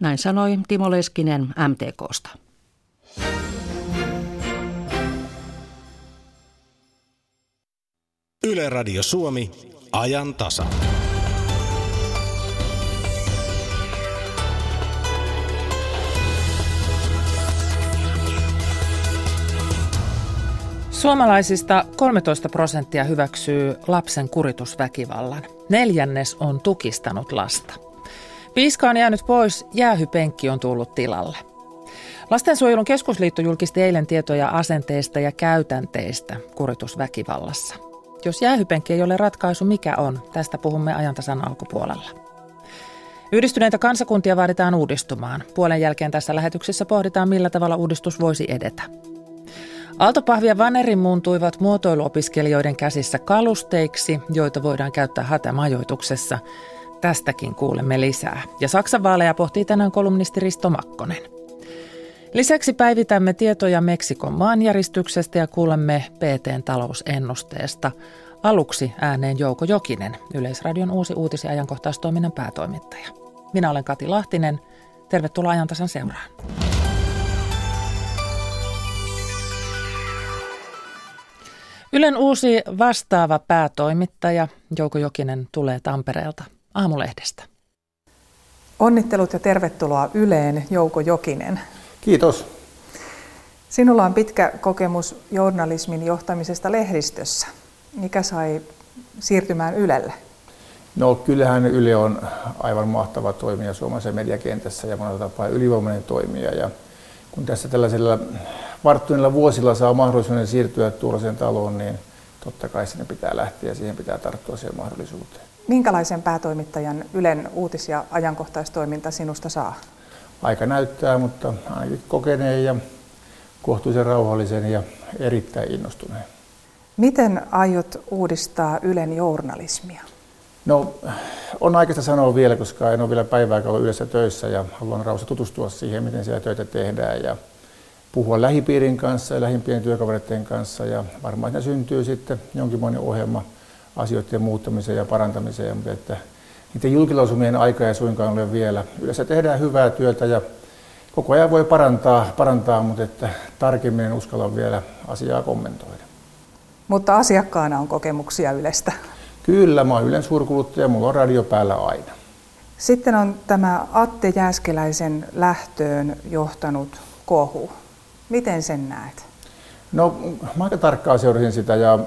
Näin sanoi Timo Leskinen MTKsta. Yle Radio Suomi, ajan tasa. Suomalaisista 13 prosenttia hyväksyy lapsen kuritusväkivallan. Neljännes on tukistanut lasta. Piiska on jäänyt pois, jäähypenkki on tullut tilalle. Lastensuojelun keskusliitto julkisti eilen tietoja asenteista ja käytänteistä kuritusväkivallassa. Jos jäähypenkki ei ole ratkaisu, mikä on? Tästä puhumme ajantasan alkupuolella. Yhdistyneitä kansakuntia vaaditaan uudistumaan. Puolen jälkeen tässä lähetyksessä pohditaan, millä tavalla uudistus voisi edetä. Aaltopahvi ja vaneri muuntuivat muotoiluopiskelijoiden käsissä kalusteiksi, joita voidaan käyttää hätämajoituksessa. Tästäkin kuulemme lisää. Ja Saksan vaaleja pohtii tänään kolumnisti Risto Makkonen. Lisäksi päivitämme tietoja Meksikon maanjäristyksestä ja kuulemme PTn talousennusteesta. Aluksi ääneen Jouko Jokinen, Yleisradion uusi uutis- ja ajankohtaistoiminnan päätoimittaja. Minä olen Kati Lahtinen. Tervetuloa ajantasan seuraan. Ylen uusi vastaava päätoimittaja Jouko Jokinen tulee Tampereelta Aamulehdestä. Onnittelut ja tervetuloa Yleen Jouko Jokinen. Kiitos. Sinulla on pitkä kokemus journalismin johtamisesta lehdistössä. Mikä sai siirtymään Ylelle? No kyllähän Yle on aivan mahtava toimija suomalaisen mediakentässä ja monella tapaa ylivoimainen toimija. Ja kun tässä tällaisilla varttuneilla vuosilla saa mahdollisuuden siirtyä tuollaiseen taloon, niin totta kai sinne pitää lähteä ja siihen pitää tarttua siihen mahdollisuuteen. Minkälaisen päätoimittajan Ylen uutis- ja ajankohtaistoiminta sinusta saa? Aika näyttää, mutta ainakin kokeneen ja kohtuullisen rauhallisen ja erittäin innostuneen. Miten aiot uudistaa Ylen journalismia? No, on aikaista sanoa vielä, koska en ole vielä päivää ollut yhdessä töissä ja haluan rauhassa tutustua siihen, miten siellä töitä tehdään ja puhua lähipiirin kanssa ja lähimpien työkavereiden kanssa ja varmaan siinä syntyy sitten jonkinlainen ohjelma asioiden muuttamiseen ja parantamiseen, mutta että niiden julkilausumien aika ei suinkaan ole vielä. Yleensä tehdään hyvää työtä ja koko ajan voi parantaa, parantaa mutta että tarkemmin en uskalla vielä asiaa kommentoida. Mutta asiakkaana on kokemuksia Ylestä. Kyllä, mä oon Ylen suurkuluttaja, mulla on radio päällä aina. Sitten on tämä Atte Jääskeläisen lähtöön johtanut kohu. Miten sen näet? No, mä aika tarkkaan seurasin sitä ja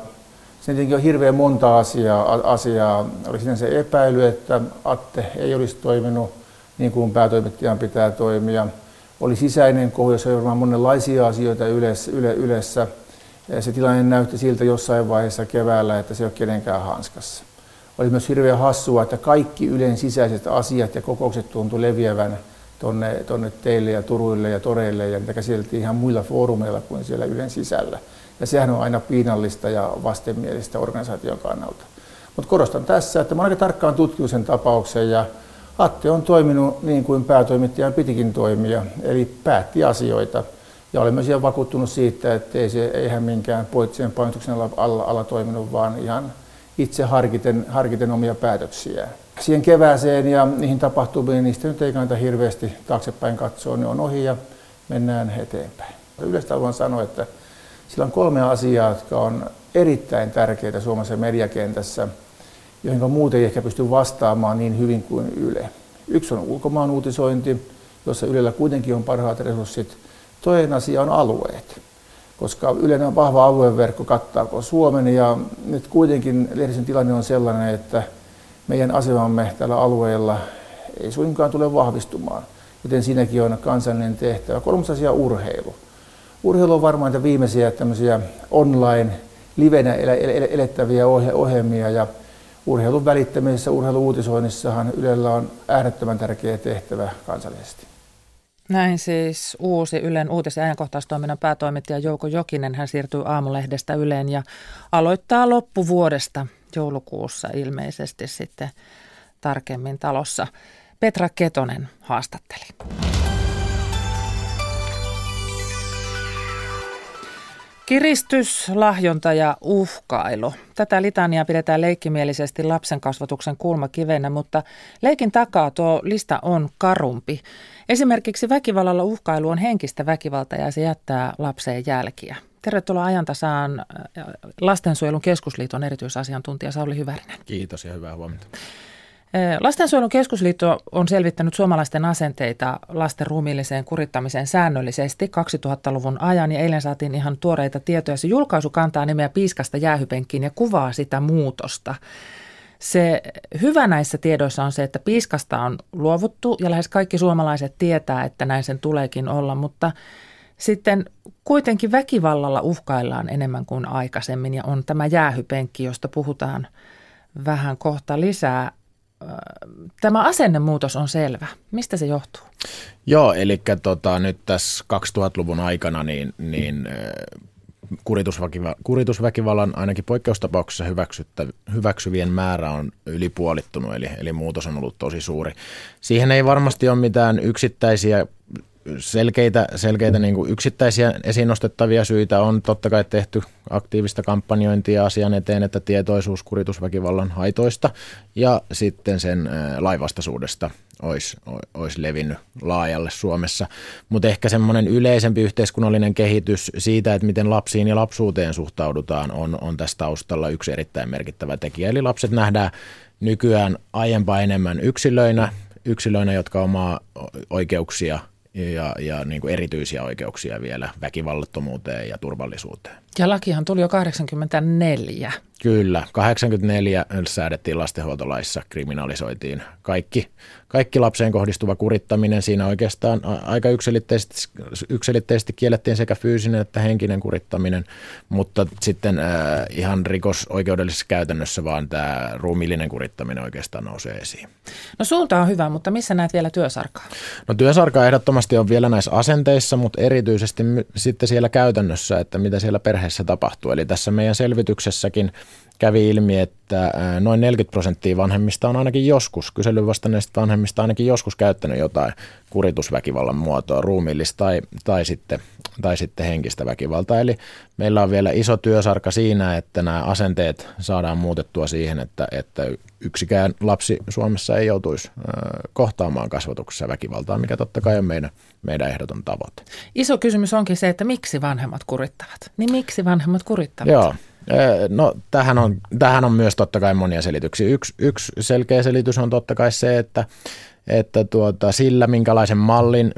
sen tietenkin on hirveän monta asiaa. asiaa. Oli se epäily, että Atte ei olisi toiminut niin kuin päätoimittajan pitää toimia. Oli sisäinen kohu, jossa oli varmaan monenlaisia asioita yleensä. Yle, ylessä. Se tilanne näytti siltä jossain vaiheessa keväällä, että se ei ole kenenkään hanskassa. Oli myös hirveän hassua, että kaikki Ylen sisäiset asiat ja kokoukset tuntui leviävän tonne, tonne teille ja Turuille ja Toreille ja niitä käsiteltiin ihan muilla foorumeilla kuin siellä Ylen sisällä. Ja sehän on aina piinallista ja vastenmielistä organisaation kannalta. Mutta korostan tässä, että mä aika tarkkaan tutkinut sen tapauksen ja Atte on toiminut niin kuin päätoimittajan pitikin toimia, eli päätti asioita. Ja olen myös ihan vakuuttunut siitä, että ei se, eihän minkään poliittisen painotuksen alla, alla, alla toiminut, vaan ihan itse harkiten, harkiten omia päätöksiään. Siihen kevääseen ja niihin tapahtumiin, niistä nyt ei kannata hirveästi taaksepäin katsoa, ne on ohi ja mennään eteenpäin. Yleistä haluan sanoa, että sillä on kolme asiaa, jotka on erittäin tärkeitä Suomessa mediakentässä, joihin muuten ei ehkä pysty vastaamaan niin hyvin kuin Yle. Yksi on ulkomaan uutisointi, jossa Ylellä kuitenkin on parhaat resurssit. Toinen asia on alueet, koska Ylen vahva alueverkko kattaa koko Suomen ja nyt kuitenkin lehdistön tilanne on sellainen, että meidän asemamme tällä alueella ei suinkaan tule vahvistumaan, joten siinäkin on kansallinen tehtävä. Kolmas asia urheilu. Urheilu on varmaan viimeisiä tämmöisiä online livenä elettäviä ohjelmia ja urheilun välittämisessä, urheiluuutisoinnissahan Ylellä on äärettömän tärkeä tehtävä kansallisesti. Näin siis uusi Ylen uutis- ja ajankohtaistoiminnan päätoimittaja Jouko Jokinen. Hän siirtyy aamulehdestä Yleen ja aloittaa loppuvuodesta joulukuussa ilmeisesti sitten tarkemmin talossa. Petra Ketonen haastatteli. Kiristys, lahjonta ja uhkailu. Tätä litania pidetään leikkimielisesti lapsen kasvatuksen kulmakivenä, mutta leikin takaa tuo lista on karumpi. Esimerkiksi väkivallalla uhkailu on henkistä väkivaltaa ja se jättää lapseen jälkiä. Tervetuloa ajantasaan äh, Lastensuojelun keskusliiton erityisasiantuntija Sauli Hyvärinen. Kiitos ja hyvää huomenta. Lastensuojelun keskusliitto on selvittänyt suomalaisten asenteita lasten ruumiilliseen kurittamiseen säännöllisesti 2000-luvun ajan ja eilen saatiin ihan tuoreita tietoja. Se julkaisu kantaa nimeä Piiskasta jäähypenkkiin ja kuvaa sitä muutosta. Se hyvä näissä tiedoissa on se, että piiskasta on luovuttu ja lähes kaikki suomalaiset tietää, että näin sen tuleekin olla, mutta sitten kuitenkin väkivallalla uhkaillaan enemmän kuin aikaisemmin ja on tämä jäähypenkki, josta puhutaan vähän kohta lisää tämä asennemuutos on selvä. Mistä se johtuu? Joo, eli tota, nyt tässä 2000-luvun aikana niin, niin kuritusväkivallan, kuritusväkivallan ainakin poikkeustapauksessa hyväksyvien määrä on ylipuolittunut, eli, eli muutos on ollut tosi suuri. Siihen ei varmasti ole mitään yksittäisiä selkeitä, selkeitä niin kuin yksittäisiä esiin nostettavia syitä on totta kai tehty aktiivista kampanjointia asian eteen, että tietoisuus kuritusväkivallan haitoista ja sitten sen laivastaisuudesta olisi, olisi levinnyt laajalle Suomessa. Mutta ehkä semmoinen yleisempi yhteiskunnallinen kehitys siitä, että miten lapsiin ja lapsuuteen suhtaudutaan, on, on tässä taustalla yksi erittäin merkittävä tekijä. Eli lapset nähdään nykyään aiempaa enemmän yksilöinä, yksilöinä, jotka omaa oikeuksia – ja, ja niin kuin erityisiä oikeuksia vielä väkivallattomuuteen ja turvallisuuteen. Ja lakihan tuli jo 84. Kyllä, 84 säädettiin lastenhuoltolaissa, kriminalisoitiin kaikki, kaikki lapseen kohdistuva kurittaminen. Siinä oikeastaan aika yksilitteisesti, yksilitteisesti kiellettiin sekä fyysinen että henkinen kurittaminen, mutta sitten äh, ihan rikosoikeudellisessa käytännössä vaan tämä ruumiillinen kurittaminen oikeastaan nousee esiin. No suunta on hyvä, mutta missä näet vielä työsarkaa? No työsarkaa ehdottomasti on vielä näissä asenteissa, mutta erityisesti sitten siellä käytännössä, että mitä siellä perheessä tapahtuu. Eli tässä meidän selvityksessäkin kävi ilmi, että noin 40 prosenttia vanhemmista on ainakin joskus, kyselyn vastanneista vanhemmista ainakin joskus käyttänyt jotain kuritusväkivallan muotoa, ruumiillista tai, tai, sitten, tai sitten henkistä väkivaltaa. Eli meillä on vielä iso työsarka siinä, että nämä asenteet saadaan muutettua siihen, että, että yksikään lapsi Suomessa ei joutuisi kohtaamaan kasvatuksessa väkivaltaa, mikä totta kai on meidän, meidän ehdoton tavoite. Iso kysymys onkin se, että miksi vanhemmat kurittavat? Niin miksi vanhemmat kurittavat? Joo, No tähän on, tähän on myös totta kai monia selityksiä. Yksi, yksi selkeä selitys on totta kai se, että että tuota, sillä minkälaisen mallin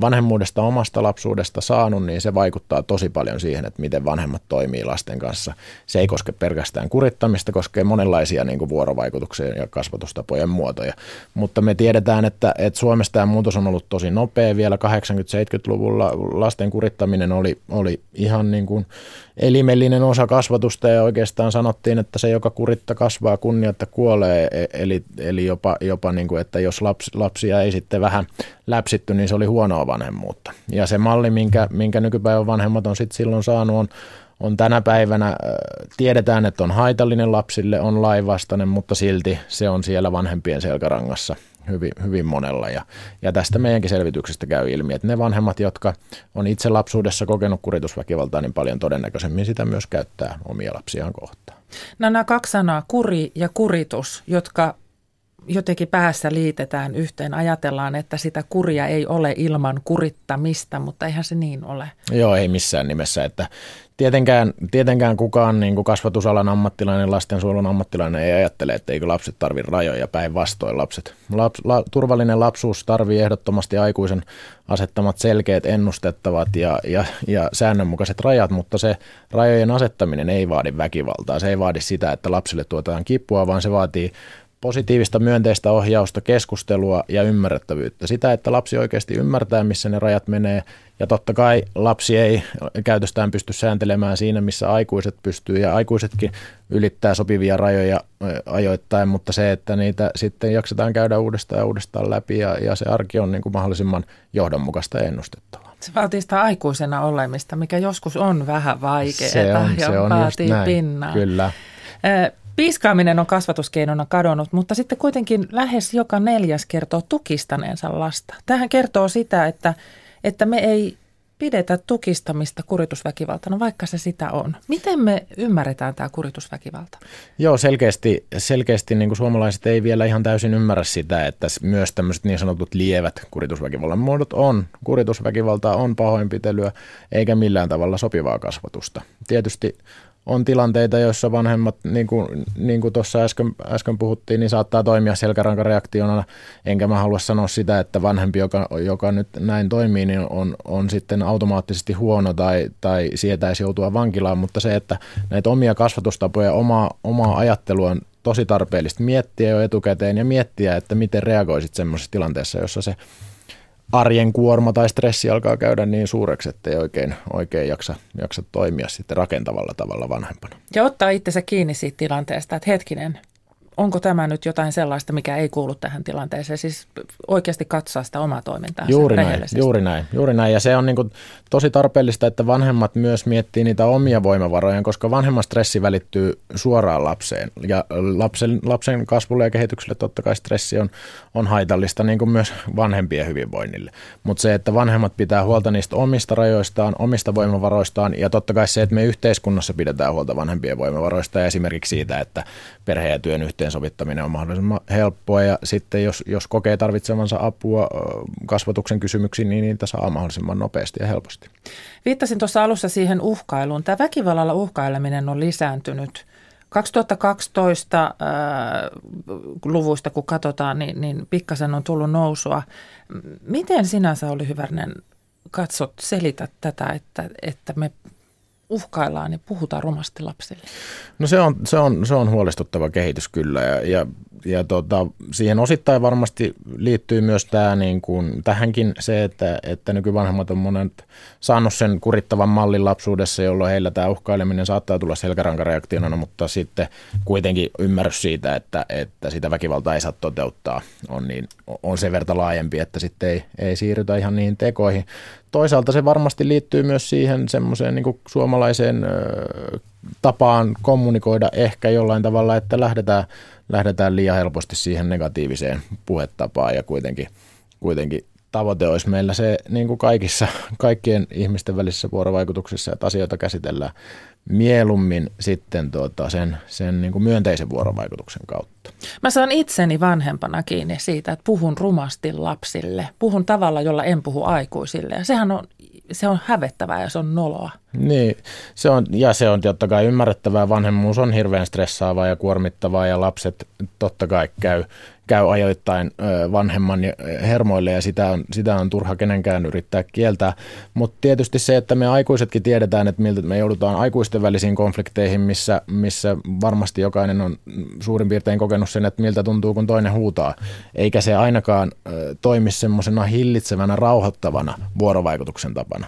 vanhemmuudesta omasta lapsuudesta saanut, niin se vaikuttaa tosi paljon siihen, että miten vanhemmat toimii lasten kanssa. Se ei koske pelkästään kurittamista, koskee monenlaisia niin kuin vuorovaikutuksia ja kasvatustapojen muotoja. Mutta me tiedetään, että, että Suomessa tämä muutos on ollut tosi nopea. Vielä 80-70-luvulla lasten kurittaminen oli, oli ihan niin kuin elimellinen osa kasvatusta ja oikeastaan sanottiin, että se, joka kuritta kasvaa, kunnioitta kuolee. E, eli, eli jopa, jopa niin kuin, että jos lapsi, lapsia ei sitten vähän läpsitty, niin se oli huonoa vanhemmuutta. Ja se malli, minkä, minkä nykypäivän vanhemmat on sitten silloin saanut, on, on tänä päivänä, tiedetään, että on haitallinen lapsille, on laivastainen, mutta silti se on siellä vanhempien selkärangassa hyvin, hyvin monella. Ja, ja tästä meidänkin selvityksestä käy ilmi, että ne vanhemmat, jotka on itse lapsuudessa kokenut kuritusväkivaltaa, niin paljon todennäköisemmin sitä myös käyttää omia lapsiaan kohtaan. No nämä kaksi sanaa, kuri ja kuritus, jotka jotenkin päässä liitetään yhteen. Ajatellaan, että sitä kuria ei ole ilman kurittamista, mutta eihän se niin ole. Joo, ei missään nimessä. Että tietenkään, tietenkään kukaan niin kuin kasvatusalan ammattilainen, lastensuojelun ammattilainen ei ajattele, että eikö lapset tarvi rajoja päinvastoin. Lapset, laps, la, turvallinen lapsuus tarvii ehdottomasti aikuisen asettamat selkeät, ennustettavat ja, ja, ja säännönmukaiset rajat, mutta se rajojen asettaminen ei vaadi väkivaltaa. Se ei vaadi sitä, että lapsille tuotetaan kipua, vaan se vaatii positiivista myönteistä ohjausta, keskustelua ja ymmärrettävyyttä. Sitä, että lapsi oikeasti ymmärtää, missä ne rajat menee. Ja totta kai lapsi ei käytöstään pysty sääntelemään siinä, missä aikuiset pystyy. Ja aikuisetkin ylittää sopivia rajoja ajoittain, mutta se, että niitä sitten jaksetaan käydä uudestaan ja uudestaan läpi ja, ja se arki on niin kuin mahdollisimman johdonmukaista ja ennustettavaa. Se vaatii sitä aikuisena olemista, mikä joskus on vähän vaikeaa se on, ja se on vaatii pinnaa. Kyllä. Piiskaaminen on kasvatuskeinona kadonnut, mutta sitten kuitenkin lähes joka neljäs kertoo tukistaneensa lasta. Tähän kertoo sitä, että, että me ei pidetä tukistamista kuritusväkivaltana, vaikka se sitä on. Miten me ymmärretään tämä kuritusväkivalta? Joo, selkeästi, selkeästi niin kuin suomalaiset ei vielä ihan täysin ymmärrä sitä, että myös tämmöiset niin sanotut lievät kuritusväkivallan muodot on. Kuritusväkivaltaa on pahoinpitelyä, eikä millään tavalla sopivaa kasvatusta. Tietysti on tilanteita, joissa vanhemmat, niin kuin, niin kuin tuossa äsken, äsken puhuttiin, niin saattaa toimia selkärankareaktiona. Enkä mä halua sanoa sitä, että vanhempi, joka, joka nyt näin toimii, niin on, on sitten automaattisesti huono tai, tai sietäisi joutua vankilaan, mutta se, että näitä omia kasvatustapoja, omaa, omaa ajattelua on tosi tarpeellista miettiä jo etukäteen ja miettiä, että miten reagoisit semmoisessa tilanteessa, jossa se arjen kuorma tai stressi alkaa käydä niin suureksi, että ei oikein, oikein jaksa, jaksa toimia sitten rakentavalla tavalla vanhempana. Ja ottaa itsensä kiinni siitä tilanteesta, että hetkinen, onko tämä nyt jotain sellaista, mikä ei kuulu tähän tilanteeseen? Siis oikeasti katsoa sitä omaa toimintaa. Juuri näin, juuri näin, juuri näin. Ja se on niin kuin tosi tarpeellista, että vanhemmat myös miettii niitä omia voimavaroja, koska vanhemman stressi välittyy suoraan lapseen. Ja lapsen, lapsen kasvulle ja kehitykselle totta kai stressi on, on haitallista niin kuin myös vanhempien hyvinvoinnille. Mutta se, että vanhemmat pitää huolta niistä omista rajoistaan, omista voimavaroistaan ja totta kai se, että me yhteiskunnassa pidetään huolta vanhempien voimavaroista ja esimerkiksi siitä, että perhe- ja työn yhteensovittaminen on mahdollisimman helppoa ja sitten jos, jos kokee tarvitsevansa apua kasvatuksen kysymyksiin, niin niitä saa mahdollisimman nopeasti ja helposti. Viittasin tuossa alussa siihen uhkailuun. Tämä väkivallalla uhkaileminen on lisääntynyt. 2012 äh, luvuista, kun katsotaan, niin, niin pikkasen on tullut nousua. Miten sinänsä oli Hyvärnen katsot, selitä tätä, että, että me uhkaillaan ja puhutaan rumasti lapsille? No se on, se on, se on huolestuttava kehitys kyllä ja, ja, ja tota, siihen osittain varmasti liittyy myös tämä, niin kuin, tähänkin se, että, että nykyvanhemmat on monet saanut sen kurittavan mallin lapsuudessa, jolloin heillä tämä uhkaileminen saattaa tulla selkärankareaktiona, mutta sitten kuitenkin ymmärrys siitä, että, että sitä väkivaltaa ei saa toteuttaa, on, niin, on sen verta laajempi, että sitten ei, ei siirrytä ihan niihin tekoihin. Toisaalta se varmasti liittyy myös siihen semmoiseen niin suomalaiseen ö, tapaan kommunikoida ehkä jollain tavalla, että lähdetään, lähdetään liian helposti siihen negatiiviseen puhetapaan ja kuitenkin, kuitenkin tavoite olisi meillä se niin kuin kaikissa, kaikkien ihmisten välisissä vuorovaikutuksissa, että asioita käsitellään mieluummin sitten tuota sen, sen niin kuin myönteisen vuorovaikutuksen kautta. Mä saan itseni vanhempana kiinni siitä, että puhun rumasti lapsille. Puhun tavalla, jolla en puhu aikuisille. Ja sehän on, se on hävettävää ja se on noloa. Niin, se on, ja se on totta kai ymmärrettävää. Vanhemmuus on hirveän stressaavaa ja kuormittavaa ja lapset totta kai käy käy ajoittain vanhemman hermoille ja sitä on, sitä on turha kenenkään yrittää kieltää. Mutta tietysti se, että me aikuisetkin tiedetään, että miltä me joudutaan aikuisten välisiin konflikteihin, missä, missä varmasti jokainen on suurin piirtein kokenut sen, että miltä tuntuu, kun toinen huutaa. Eikä se ainakaan toimi semmoisena hillitsevänä, rauhoittavana vuorovaikutuksen tapana.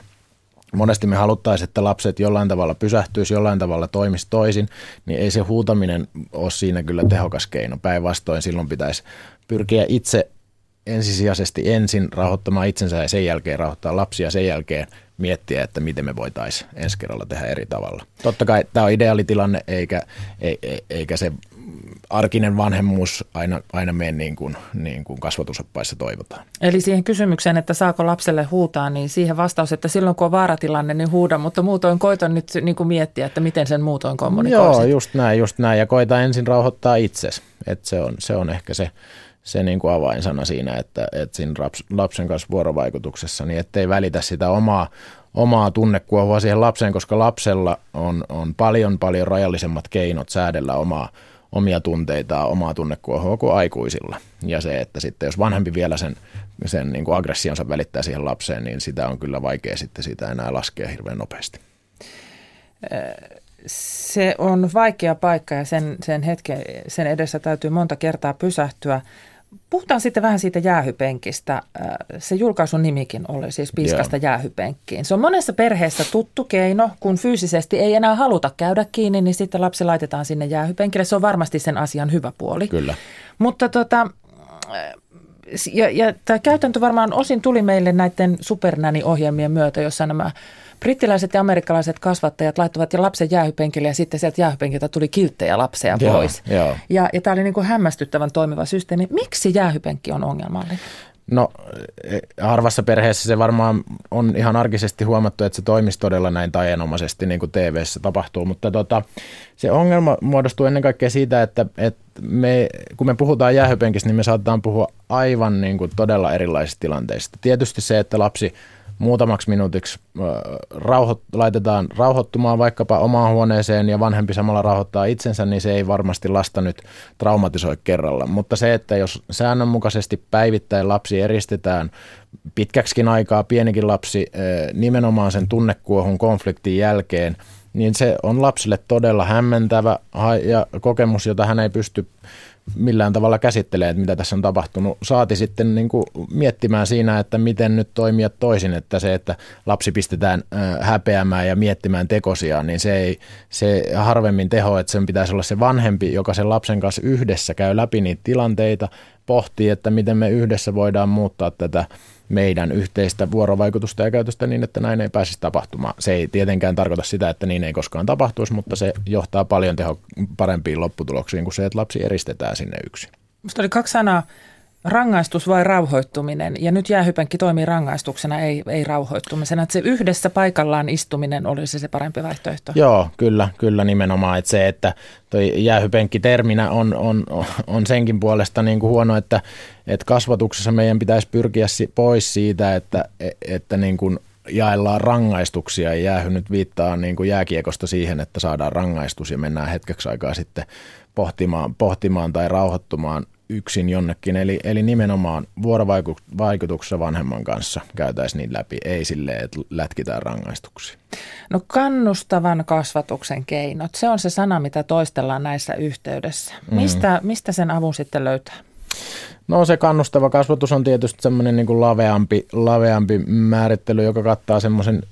Monesti me haluttaisiin, että lapset jollain tavalla pysähtyisi, jollain tavalla toimisi toisin, niin ei se huutaminen ole siinä kyllä tehokas keino. Päinvastoin silloin pitäisi pyrkiä itse ensisijaisesti ensin rahoittamaan itsensä ja sen jälkeen rahoittaa lapsia, sen jälkeen miettiä, että miten me voitaisiin ensi kerralla tehdä eri tavalla. Totta kai tämä on ideaalitilanne, eikä, eikä se arkinen vanhemmuus aina, aina mene niin kuin, niin kuin kasvatusoppaissa toivotaan. Eli siihen kysymykseen, että saako lapselle huutaa, niin siihen vastaus, että silloin kun on vaaratilanne, niin huuda, mutta muutoin koitan nyt niin kuin miettiä, että miten sen muutoin kommunikoisit. Joo, just näin, just näin. Ja koita ensin rauhoittaa itsesi. Että se, on, se on ehkä se, se niin kuin avainsana siinä, että, että siinä lapsen kanssa vuorovaikutuksessa, niin ettei välitä sitä omaa, omaa tunnekuohua siihen lapseen, koska lapsella on, on paljon paljon rajallisemmat keinot säädellä omaa omia tunteita, omaa tunnekuohua kuin aikuisilla. Ja se, että sitten jos vanhempi vielä sen, sen niin kuin aggressionsa välittää siihen lapseen, niin sitä on kyllä vaikea sitten sitä enää laskea hirveän nopeasti. Se on vaikea paikka ja sen, sen hetken, sen edessä täytyy monta kertaa pysähtyä. Puhutaan sitten vähän siitä jäähypenkistä. Äh, se julkaisun nimikin oli siis Piiskasta yeah. jäähypenkkiin. Se on monessa perheessä tuttu keino, kun fyysisesti ei enää haluta käydä kiinni, niin sitten lapsi laitetaan sinne jäähypenkille. Se on varmasti sen asian hyvä puoli. Kyllä. Mutta tota, ja, ja tämä käytäntö varmaan osin tuli meille näiden supernäni-ohjelmien myötä, jossa nämä brittiläiset ja amerikkalaiset kasvattajat laittoivat jo lapsen jäähypenkille ja sitten sieltä jäähypenkiltä tuli kilttejä lapsia pois. Joo, Ja, ja tämä oli niin kuin hämmästyttävän toimiva systeemi. Miksi jäähypenkki on ongelmallinen? No e, harvassa perheessä se varmaan on ihan arkisesti huomattu, että se toimisi todella näin taianomaisesti niin kuin tv tapahtuu, mutta tota, se ongelma muodostuu ennen kaikkea siitä, että, että me, kun me puhutaan jäähypenkistä, niin me saatetaan puhua aivan niin kuin todella erilaisista tilanteista. Tietysti se, että lapsi muutamaksi minuutiksi rauho, laitetaan rauhoittumaan vaikkapa omaan huoneeseen ja vanhempi samalla rauhoittaa itsensä, niin se ei varmasti lasta nyt traumatisoi kerralla. Mutta se, että jos säännönmukaisesti päivittäin lapsi eristetään pitkäksikin aikaa, pienikin lapsi nimenomaan sen tunnekuohun konfliktin jälkeen, niin se on lapsille todella hämmentävä ja kokemus, jota hän ei pysty millään tavalla käsittelee, että mitä tässä on tapahtunut. Saati sitten niin kuin miettimään siinä, että miten nyt toimia toisin, että se, että lapsi pistetään häpeämään ja miettimään tekosiaan, niin se ei se harvemmin teho, että sen pitäisi olla se vanhempi, joka sen lapsen kanssa yhdessä käy läpi niitä tilanteita, pohtii, että miten me yhdessä voidaan muuttaa tätä meidän yhteistä vuorovaikutusta ja käytöstä niin, että näin ei pääsisi tapahtumaan. Se ei tietenkään tarkoita sitä, että niin ei koskaan tapahtuisi, mutta se johtaa paljon teho parempiin lopputuloksiin kuin se, että lapsi eristetään sinne yksin. Minusta oli kaksi sanaa, rangaistus vai rauhoittuminen. Ja nyt jäähypenkki toimii rangaistuksena, ei, ei rauhoittumisena. Että se yhdessä paikallaan istuminen olisi se parempi vaihtoehto. Joo, kyllä, kyllä nimenomaan. Että se, että toi jäähypenkki terminä on, on, on senkin puolesta niin kuin huono, että, että kasvatuksessa meidän pitäisi pyrkiä pois siitä, että, että niin kuin jaellaan rangaistuksia. Jäähy nyt viittaa niin kuin jääkiekosta siihen, että saadaan rangaistus ja mennään hetkeksi aikaa sitten pohtimaan, pohtimaan tai rauhoittumaan yksin jonnekin. Eli, eli nimenomaan vuorovaikutuksessa vanhemman kanssa käytäisiin niin läpi, ei silleen, että lätkitään rangaistuksia. No kannustavan kasvatuksen keinot, se on se sana, mitä toistellaan näissä yhteydessä. Mm. Mistä, mm. mistä sen avun sitten löytää? No se kannustava kasvatus on tietysti semmoinen niin kuin laveampi, laveampi määrittely, joka kattaa semmoisen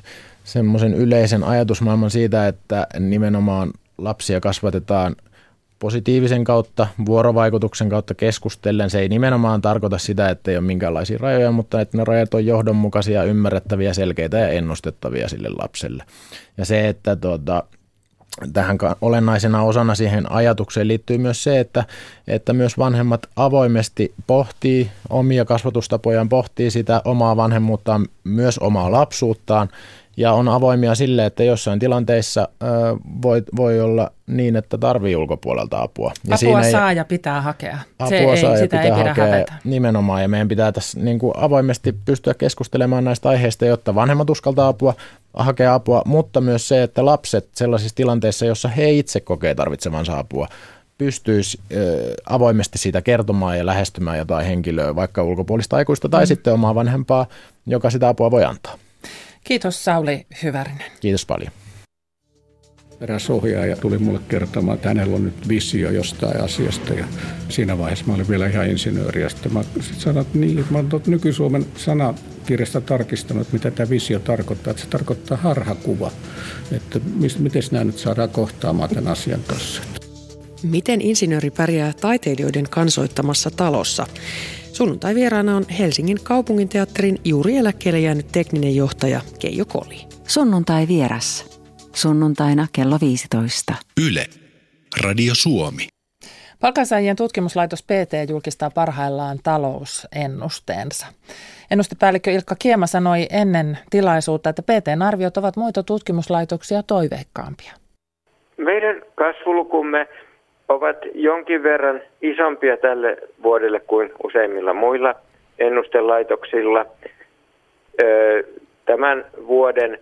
semmoisen yleisen ajatusmaailman siitä, että nimenomaan lapsia kasvatetaan positiivisen kautta, vuorovaikutuksen kautta keskustellen. Se ei nimenomaan tarkoita sitä, että ei ole minkäänlaisia rajoja, mutta että ne rajat on johdonmukaisia, ymmärrettäviä, selkeitä ja ennustettavia sille lapselle. Ja se, että tuota, tähän olennaisena osana siihen ajatukseen liittyy myös se, että, että myös vanhemmat avoimesti pohtii omia kasvatustapojaan, pohtii sitä omaa vanhemmuuttaan, myös omaa lapsuuttaan ja on avoimia sille, että jossain tilanteissa ö, voi, voi olla niin, että tarvii ulkopuolelta apua. Ja apua siinä saa ei, ja pitää hakea. Apua Se saa ei, ja sitä pitää ei pidä hakea hävetä. nimenomaan ja meidän pitää tässä niin kuin avoimesti pystyä keskustelemaan näistä aiheista, jotta vanhemmat uskaltaa apua, hakea apua, mutta myös se, että lapset sellaisissa tilanteissa, jossa he itse kokee tarvitsevansa apua, pystyisi avoimesti siitä kertomaan ja lähestymään jotain henkilöä, vaikka ulkopuolista aikuista tai mm. sitten omaa vanhempaa, joka sitä apua voi antaa. Kiitos Sauli Hyvärinen. Kiitos paljon. Eräs ohjaaja tuli mulle kertomaan, että hänellä on nyt visio jostain asiasta ja siinä vaiheessa mä olin vielä ihan insinööri ja sitten mä sit sanoin, että niin, mä olen nyky-Suomen sanakirjasta tarkistanut, että mitä tämä visio tarkoittaa, että se tarkoittaa harhakuva, että miten nämä nyt saadaan kohtaamaan tämän asian kanssa. Miten insinööri pärjää taiteilijoiden kansoittamassa talossa? Sunnuntai vieraana on Helsingin kaupunginteatterin juuri eläkkeelle jäänyt tekninen johtaja Keijo Koli. Sunnuntai vieras. Sunnuntaina kello 15. Yle. Radio Suomi. Palkansaajien tutkimuslaitos PT julkistaa parhaillaan talousennusteensa. Ennustepäällikkö Ilkka Kiema sanoi ennen tilaisuutta, että PTn arviot ovat muita tutkimuslaitoksia toiveikkaampia. Meidän kasvulukumme ovat jonkin verran isompia tälle vuodelle kuin useimmilla muilla ennustelaitoksilla. Tämän vuoden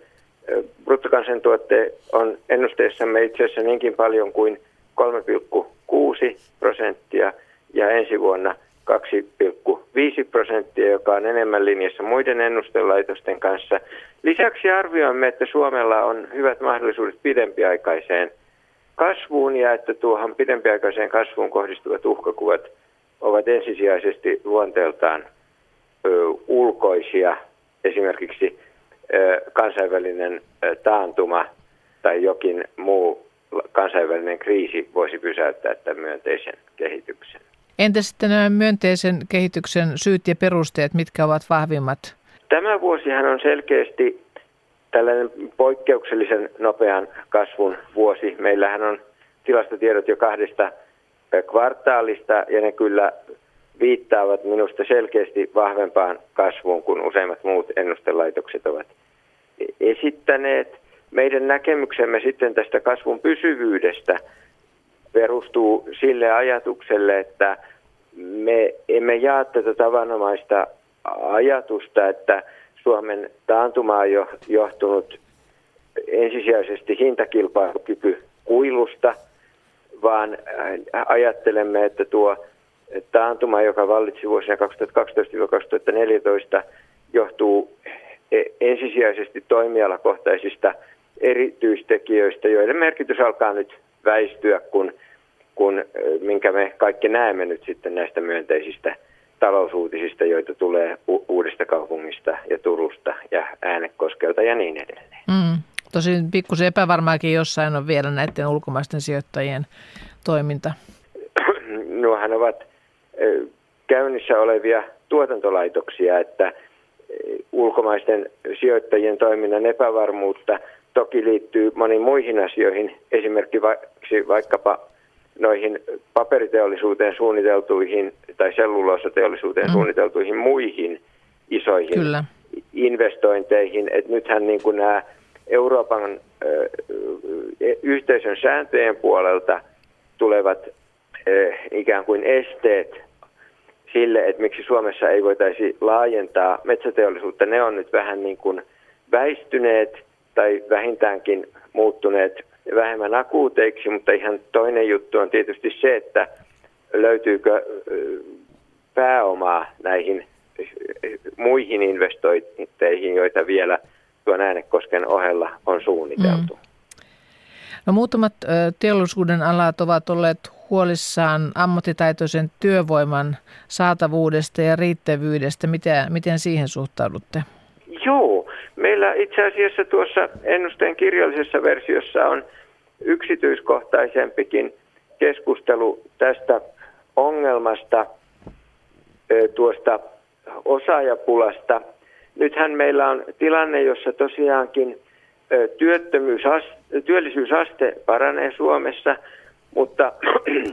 bruttokansantuotte on ennusteessamme itse asiassa niinkin paljon kuin 3,6 prosenttia ja ensi vuonna 2,5 prosenttia, joka on enemmän linjassa muiden ennustelaitosten kanssa. Lisäksi arvioimme, että Suomella on hyvät mahdollisuudet pidempiaikaiseen – kasvuun ja että tuohon pidempiaikaiseen kasvuun kohdistuvat uhkakuvat ovat ensisijaisesti luonteeltaan ö, ulkoisia, esimerkiksi ö, kansainvälinen ö, taantuma tai jokin muu kansainvälinen kriisi voisi pysäyttää tämän myönteisen kehityksen. Entä sitten nämä myönteisen kehityksen syyt ja perusteet, mitkä ovat vahvimmat? Tämä vuosihan on selkeästi tällainen poikkeuksellisen nopean kasvun vuosi. Meillähän on tilastotiedot jo kahdesta kvartaalista ja ne kyllä viittaavat minusta selkeästi vahvempaan kasvuun kuin useimmat muut ennustelaitokset ovat esittäneet. Meidän näkemyksemme sitten tästä kasvun pysyvyydestä perustuu sille ajatukselle, että me emme jaa tätä tavanomaista ajatusta, että Suomen taantuma on johtunut ensisijaisesti hintakilpailukyky kuilusta, vaan ajattelemme, että tuo taantuma, joka vallitsi vuosina 2012-2014, johtuu e, ensisijaisesti toimialakohtaisista erityistekijöistä, joiden merkitys alkaa nyt väistyä, kun, kun minkä me kaikki näemme nyt sitten näistä myönteisistä talousuutisista, joita tulee Uudesta kaupungista ja Turusta ja Äänekoskelta ja niin edelleen. Mm. Tosin pikkusen epävarmaakin jossain on vielä näiden ulkomaisten sijoittajien toiminta. Nuohan ovat käynnissä olevia tuotantolaitoksia, että ulkomaisten sijoittajien toiminnan epävarmuutta toki liittyy moniin muihin asioihin, esimerkiksi vaikkapa noihin paperiteollisuuteen suunniteltuihin tai selluloosateollisuuteen mm. suunniteltuihin muihin isoihin Kyllä. investointeihin. Et nythän niin kuin nämä Euroopan ö, yhteisön sääntöjen puolelta tulevat ö, ikään kuin esteet sille, että miksi Suomessa ei voitaisi laajentaa metsäteollisuutta, ne on nyt vähän niin kuin väistyneet tai vähintäänkin muuttuneet vähemmän akuuteiksi, mutta ihan toinen juttu on tietysti se, että löytyykö pääomaa näihin muihin investointeihin, joita vielä tuon Äänekosken ohella on suunniteltu. Mm. No, muutamat teollisuuden alat ovat olleet huolissaan ammattitaitoisen työvoiman saatavuudesta ja riittävyydestä. Miten, miten siihen suhtaudutte? Meillä itse asiassa tuossa ennusteen kirjallisessa versiossa on yksityiskohtaisempikin keskustelu tästä ongelmasta, tuosta osaajapulasta. Nythän meillä on tilanne, jossa tosiaankin työllisyysaste paranee Suomessa, mutta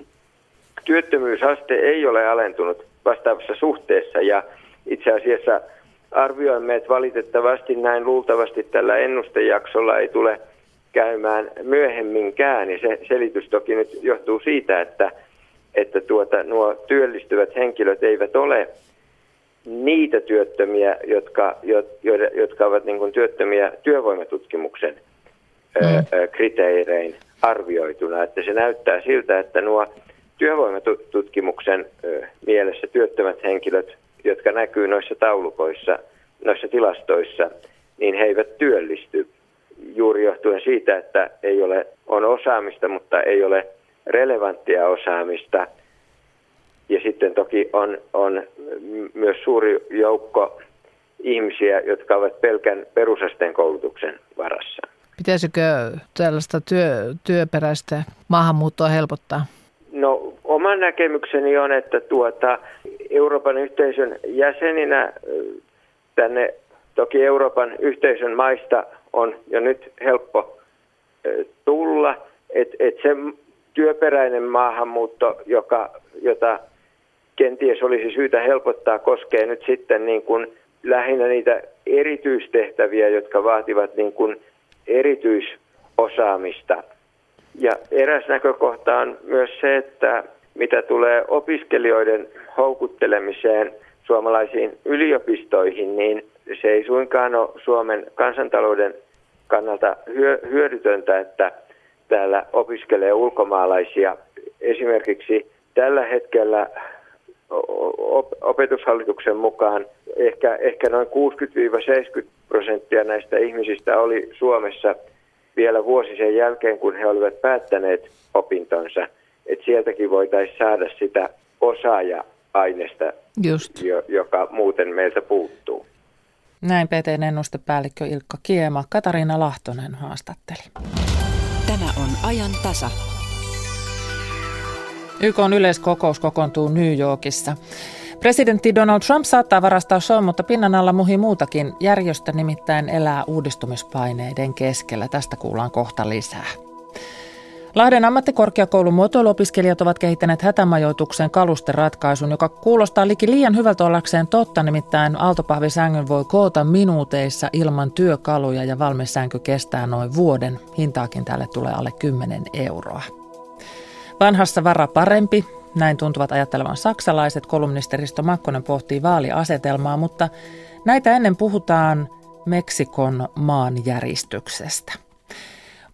työttömyysaste ei ole alentunut vastaavassa suhteessa ja itse asiassa arvioimme, että valitettavasti näin luultavasti tällä ennustejaksolla ei tule käymään myöhemminkään. Ja se selitys toki nyt johtuu siitä, että, että tuota, nuo työllistyvät henkilöt eivät ole niitä työttömiä, jotka, jotka, jotka ovat niin kuin työttömiä työvoimatutkimuksen mm. kriteerein arvioituna. Että se näyttää siltä, että nuo työvoimatutkimuksen mielessä työttömät henkilöt jotka näkyy noissa taulukoissa, noissa tilastoissa, niin he eivät työllisty juuri johtuen siitä, että ei ole, on osaamista, mutta ei ole relevanttia osaamista. Ja sitten toki on, on myös suuri joukko ihmisiä, jotka ovat pelkän perusasteen koulutuksen varassa. Pitäisikö tällaista työ, työperäistä maahanmuuttoa helpottaa? No oma näkemykseni on, että tuota, Euroopan yhteisön jäseninä tänne toki Euroopan yhteisön maista on jo nyt helppo tulla, että et se työperäinen maahanmuutto, joka, jota kenties olisi syytä helpottaa, koskee nyt sitten niin kuin lähinnä niitä erityistehtäviä, jotka vaativat niin kuin erityisosaamista. Ja eräs näkökohta on myös se, että mitä tulee opiskelijoiden houkuttelemiseen suomalaisiin yliopistoihin, niin se ei suinkaan ole Suomen kansantalouden kannalta hyödytöntä, että täällä opiskelee ulkomaalaisia. Esimerkiksi tällä hetkellä opetushallituksen mukaan ehkä, ehkä noin 60-70 prosenttia näistä ihmisistä oli Suomessa vielä vuosi sen jälkeen, kun he olivat päättäneet opintonsa – että sieltäkin voitaisiin saada sitä osaaja-aineesta, Just. Jo, joka muuten meiltä puuttuu. Näin PTn ennustepäällikkö Ilkka Kiema. Katariina Lahtonen haastatteli. Tämä on ajan tasa. YK on yleiskokous kokoontuu New Yorkissa. Presidentti Donald Trump saattaa varastaa show, mutta pinnan alla muhi muutakin. Järjestö nimittäin elää uudistumispaineiden keskellä. Tästä kuullaan kohta lisää. Lahden ammattikorkeakoulun muotoiluopiskelijat ovat kehittäneet hätämajoituksen kalusteratkaisun, joka kuulostaa liki liian hyvältä ollakseen totta, nimittäin aaltopahvisängyn voi koota minuuteissa ilman työkaluja ja valmis sänky kestää noin vuoden. Hintaakin tälle tulee alle 10 euroa. Vanhassa vara parempi, näin tuntuvat ajattelevan saksalaiset. Kolumnisti Risto Makkonen pohtii vaaliasetelmaa, mutta näitä ennen puhutaan Meksikon maanjäristyksestä.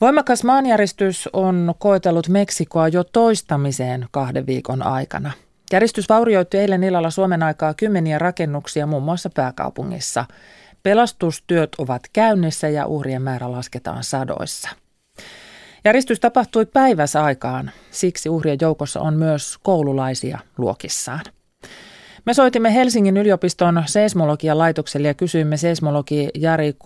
Voimakas maanjäristys on koetellut Meksikoa jo toistamiseen kahden viikon aikana. Järjestys vaurioitti eilen illalla Suomen aikaa kymmeniä rakennuksia muun muassa pääkaupungissa. Pelastustyöt ovat käynnissä ja uhrien määrä lasketaan sadoissa. Järjestys tapahtui päiväsaikaan, siksi uhrien joukossa on myös koululaisia luokissaan. Me soitimme Helsingin yliopiston seismologian laitokselle ja kysyimme seismologi Jari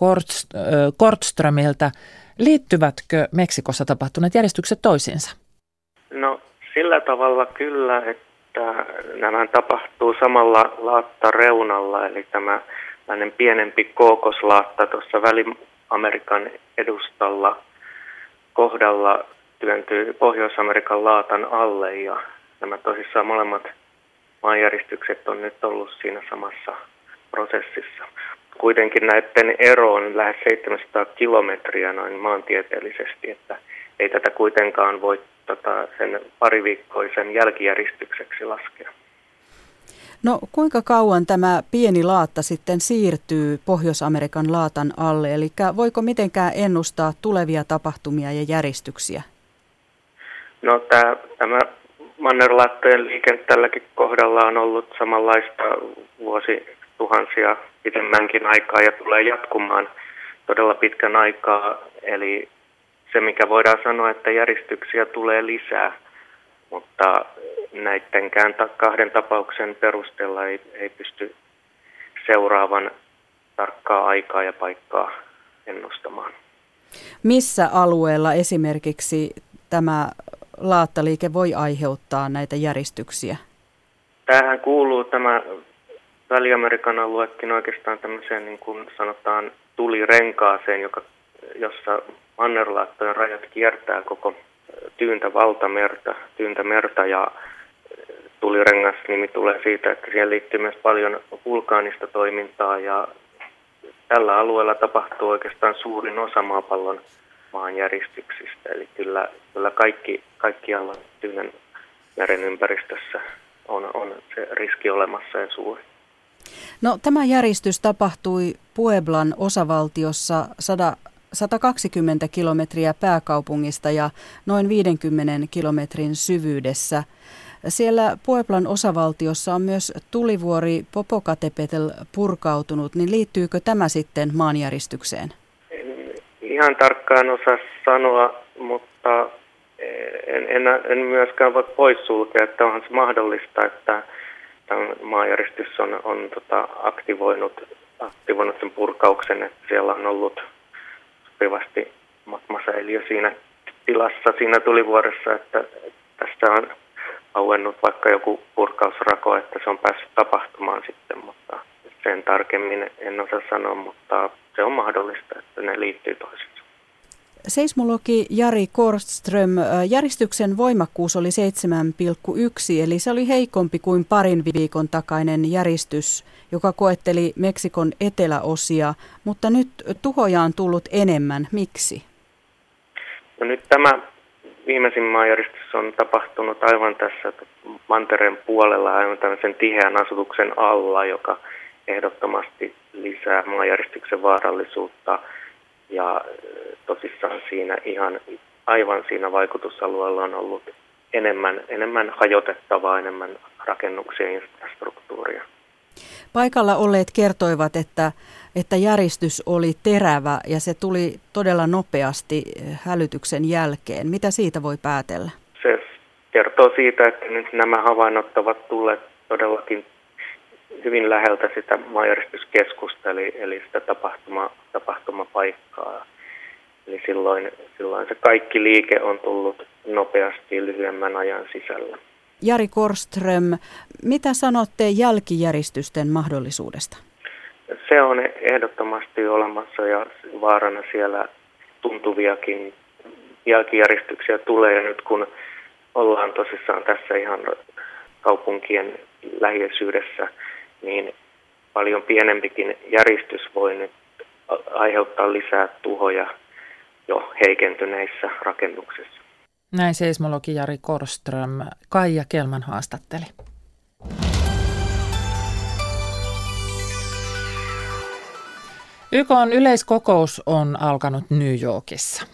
Kortströmiltä, liittyvätkö Meksikossa tapahtuneet järjestykset toisiinsa? No sillä tavalla kyllä, että nämä tapahtuu samalla laattareunalla, eli tämä pienempi kookoslaatta tuossa Väli-Amerikan edustalla – kohdalla työntyy Pohjois-Amerikan laatan alle ja nämä tosissaan molemmat maanjäristykset on nyt ollut siinä samassa prosessissa. Kuitenkin näiden ero on lähes 700 kilometriä noin maantieteellisesti, että ei tätä kuitenkaan voi tota, sen pariviikkoisen jälkijäristykseksi laskea. No kuinka kauan tämä pieni laatta sitten siirtyy Pohjois-Amerikan laatan alle? Eli voiko mitenkään ennustaa tulevia tapahtumia ja järjestyksiä? No tämä, tämä mannerlaattojen liike tälläkin kohdalla on ollut samanlaista vuosi tuhansia pidemmänkin aikaa ja tulee jatkumaan todella pitkän aikaa. Eli se, mikä voidaan sanoa, että järjestyksiä tulee lisää, mutta näidenkään kahden tapauksen perusteella ei, ei pysty seuraavan tarkkaa aikaa ja paikkaa ennustamaan. Missä alueella esimerkiksi tämä laattaliike voi aiheuttaa näitä järistyksiä? Tähän kuuluu tämä Väli-Amerikan aluekin oikeastaan tämmöiseen niin kuin sanotaan tulirenkaaseen, joka, jossa mannerlaattojen rajat kiertää koko tyyntä valtamerta, tyyntä merta ja tulirengas nimi tulee siitä, että siihen liittyy myös paljon vulkaanista toimintaa ja tällä alueella tapahtuu oikeastaan suurin osa maapallon maanjäristyksistä. Eli kyllä, kyllä kaikki, kaikkialla Tyynen meren ympäristössä on, on se riski olemassa ja suuri. No, tämä järjestys tapahtui Pueblan osavaltiossa 100, 120 kilometriä pääkaupungista ja noin 50 kilometrin syvyydessä – siellä Pueblan osavaltiossa on myös tulivuori Popocatépetl purkautunut, niin liittyykö tämä sitten maanjäristykseen? En ihan tarkkaan osaa sanoa, mutta en, en, en myöskään voi poissulkea, että onhan se mahdollista, että tämä maanjäristys on, on tota, aktivoinut, aktivoinut sen purkauksen, että siellä on ollut sopivasti magmasäiliö siinä tilassa siinä tulivuoressa, että tästä on auennut vaikka joku purkausrako, että se on päässyt tapahtumaan sitten, mutta sen tarkemmin en osaa sanoa, mutta se on mahdollista, että ne liittyy toisiinsa. Seismologi Jari Korström, järjestyksen voimakkuus oli 7,1, eli se oli heikompi kuin parin viikon takainen järjestys, joka koetteli Meksikon eteläosia, mutta nyt tuhoja on tullut enemmän. Miksi? No nyt tämä viimeisin maanjäristys on tapahtunut aivan tässä mantereen puolella, aivan tämmöisen tiheän asutuksen alla, joka ehdottomasti lisää maanjäristyksen vaarallisuutta. Ja tosissaan siinä ihan aivan siinä vaikutusalueella on ollut enemmän, enemmän hajotettavaa, enemmän rakennuksia ja infrastruktuuria. Paikalla olleet kertoivat, että että järjestys oli terävä ja se tuli todella nopeasti hälytyksen jälkeen. Mitä siitä voi päätellä? Se kertoo siitä, että nyt nämä havainnot ovat tulleet todellakin hyvin läheltä sitä maanjäristyskeskusta, eli, eli sitä tapahtuma, tapahtumapaikkaa. Eli silloin, silloin se kaikki liike on tullut nopeasti lyhyemmän ajan sisällä. Jari Korström, mitä sanotte jälkijäristysten mahdollisuudesta? Se on ehdottomasti olemassa ja vaarana siellä tuntuviakin jälkijäristyksiä tulee nyt kun ollaan tosissaan tässä ihan kaupunkien läheisyydessä, niin paljon pienempikin järjestys voi nyt aiheuttaa lisää tuhoja jo heikentyneissä rakennuksissa. Näin seismologi Jari Korström Kaija Kelman haastatteli. YK on yleiskokous on alkanut New Yorkissa.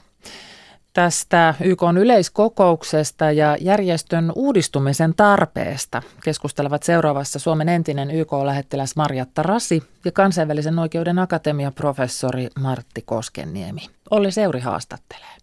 Tästä YK yleiskokouksesta ja järjestön uudistumisen tarpeesta keskustelevat seuraavassa Suomen entinen YK-lähettiläs Marjatta Rasi ja kansainvälisen oikeuden akatemian professori Martti Koskenniemi. Olli Seuri haastattelee.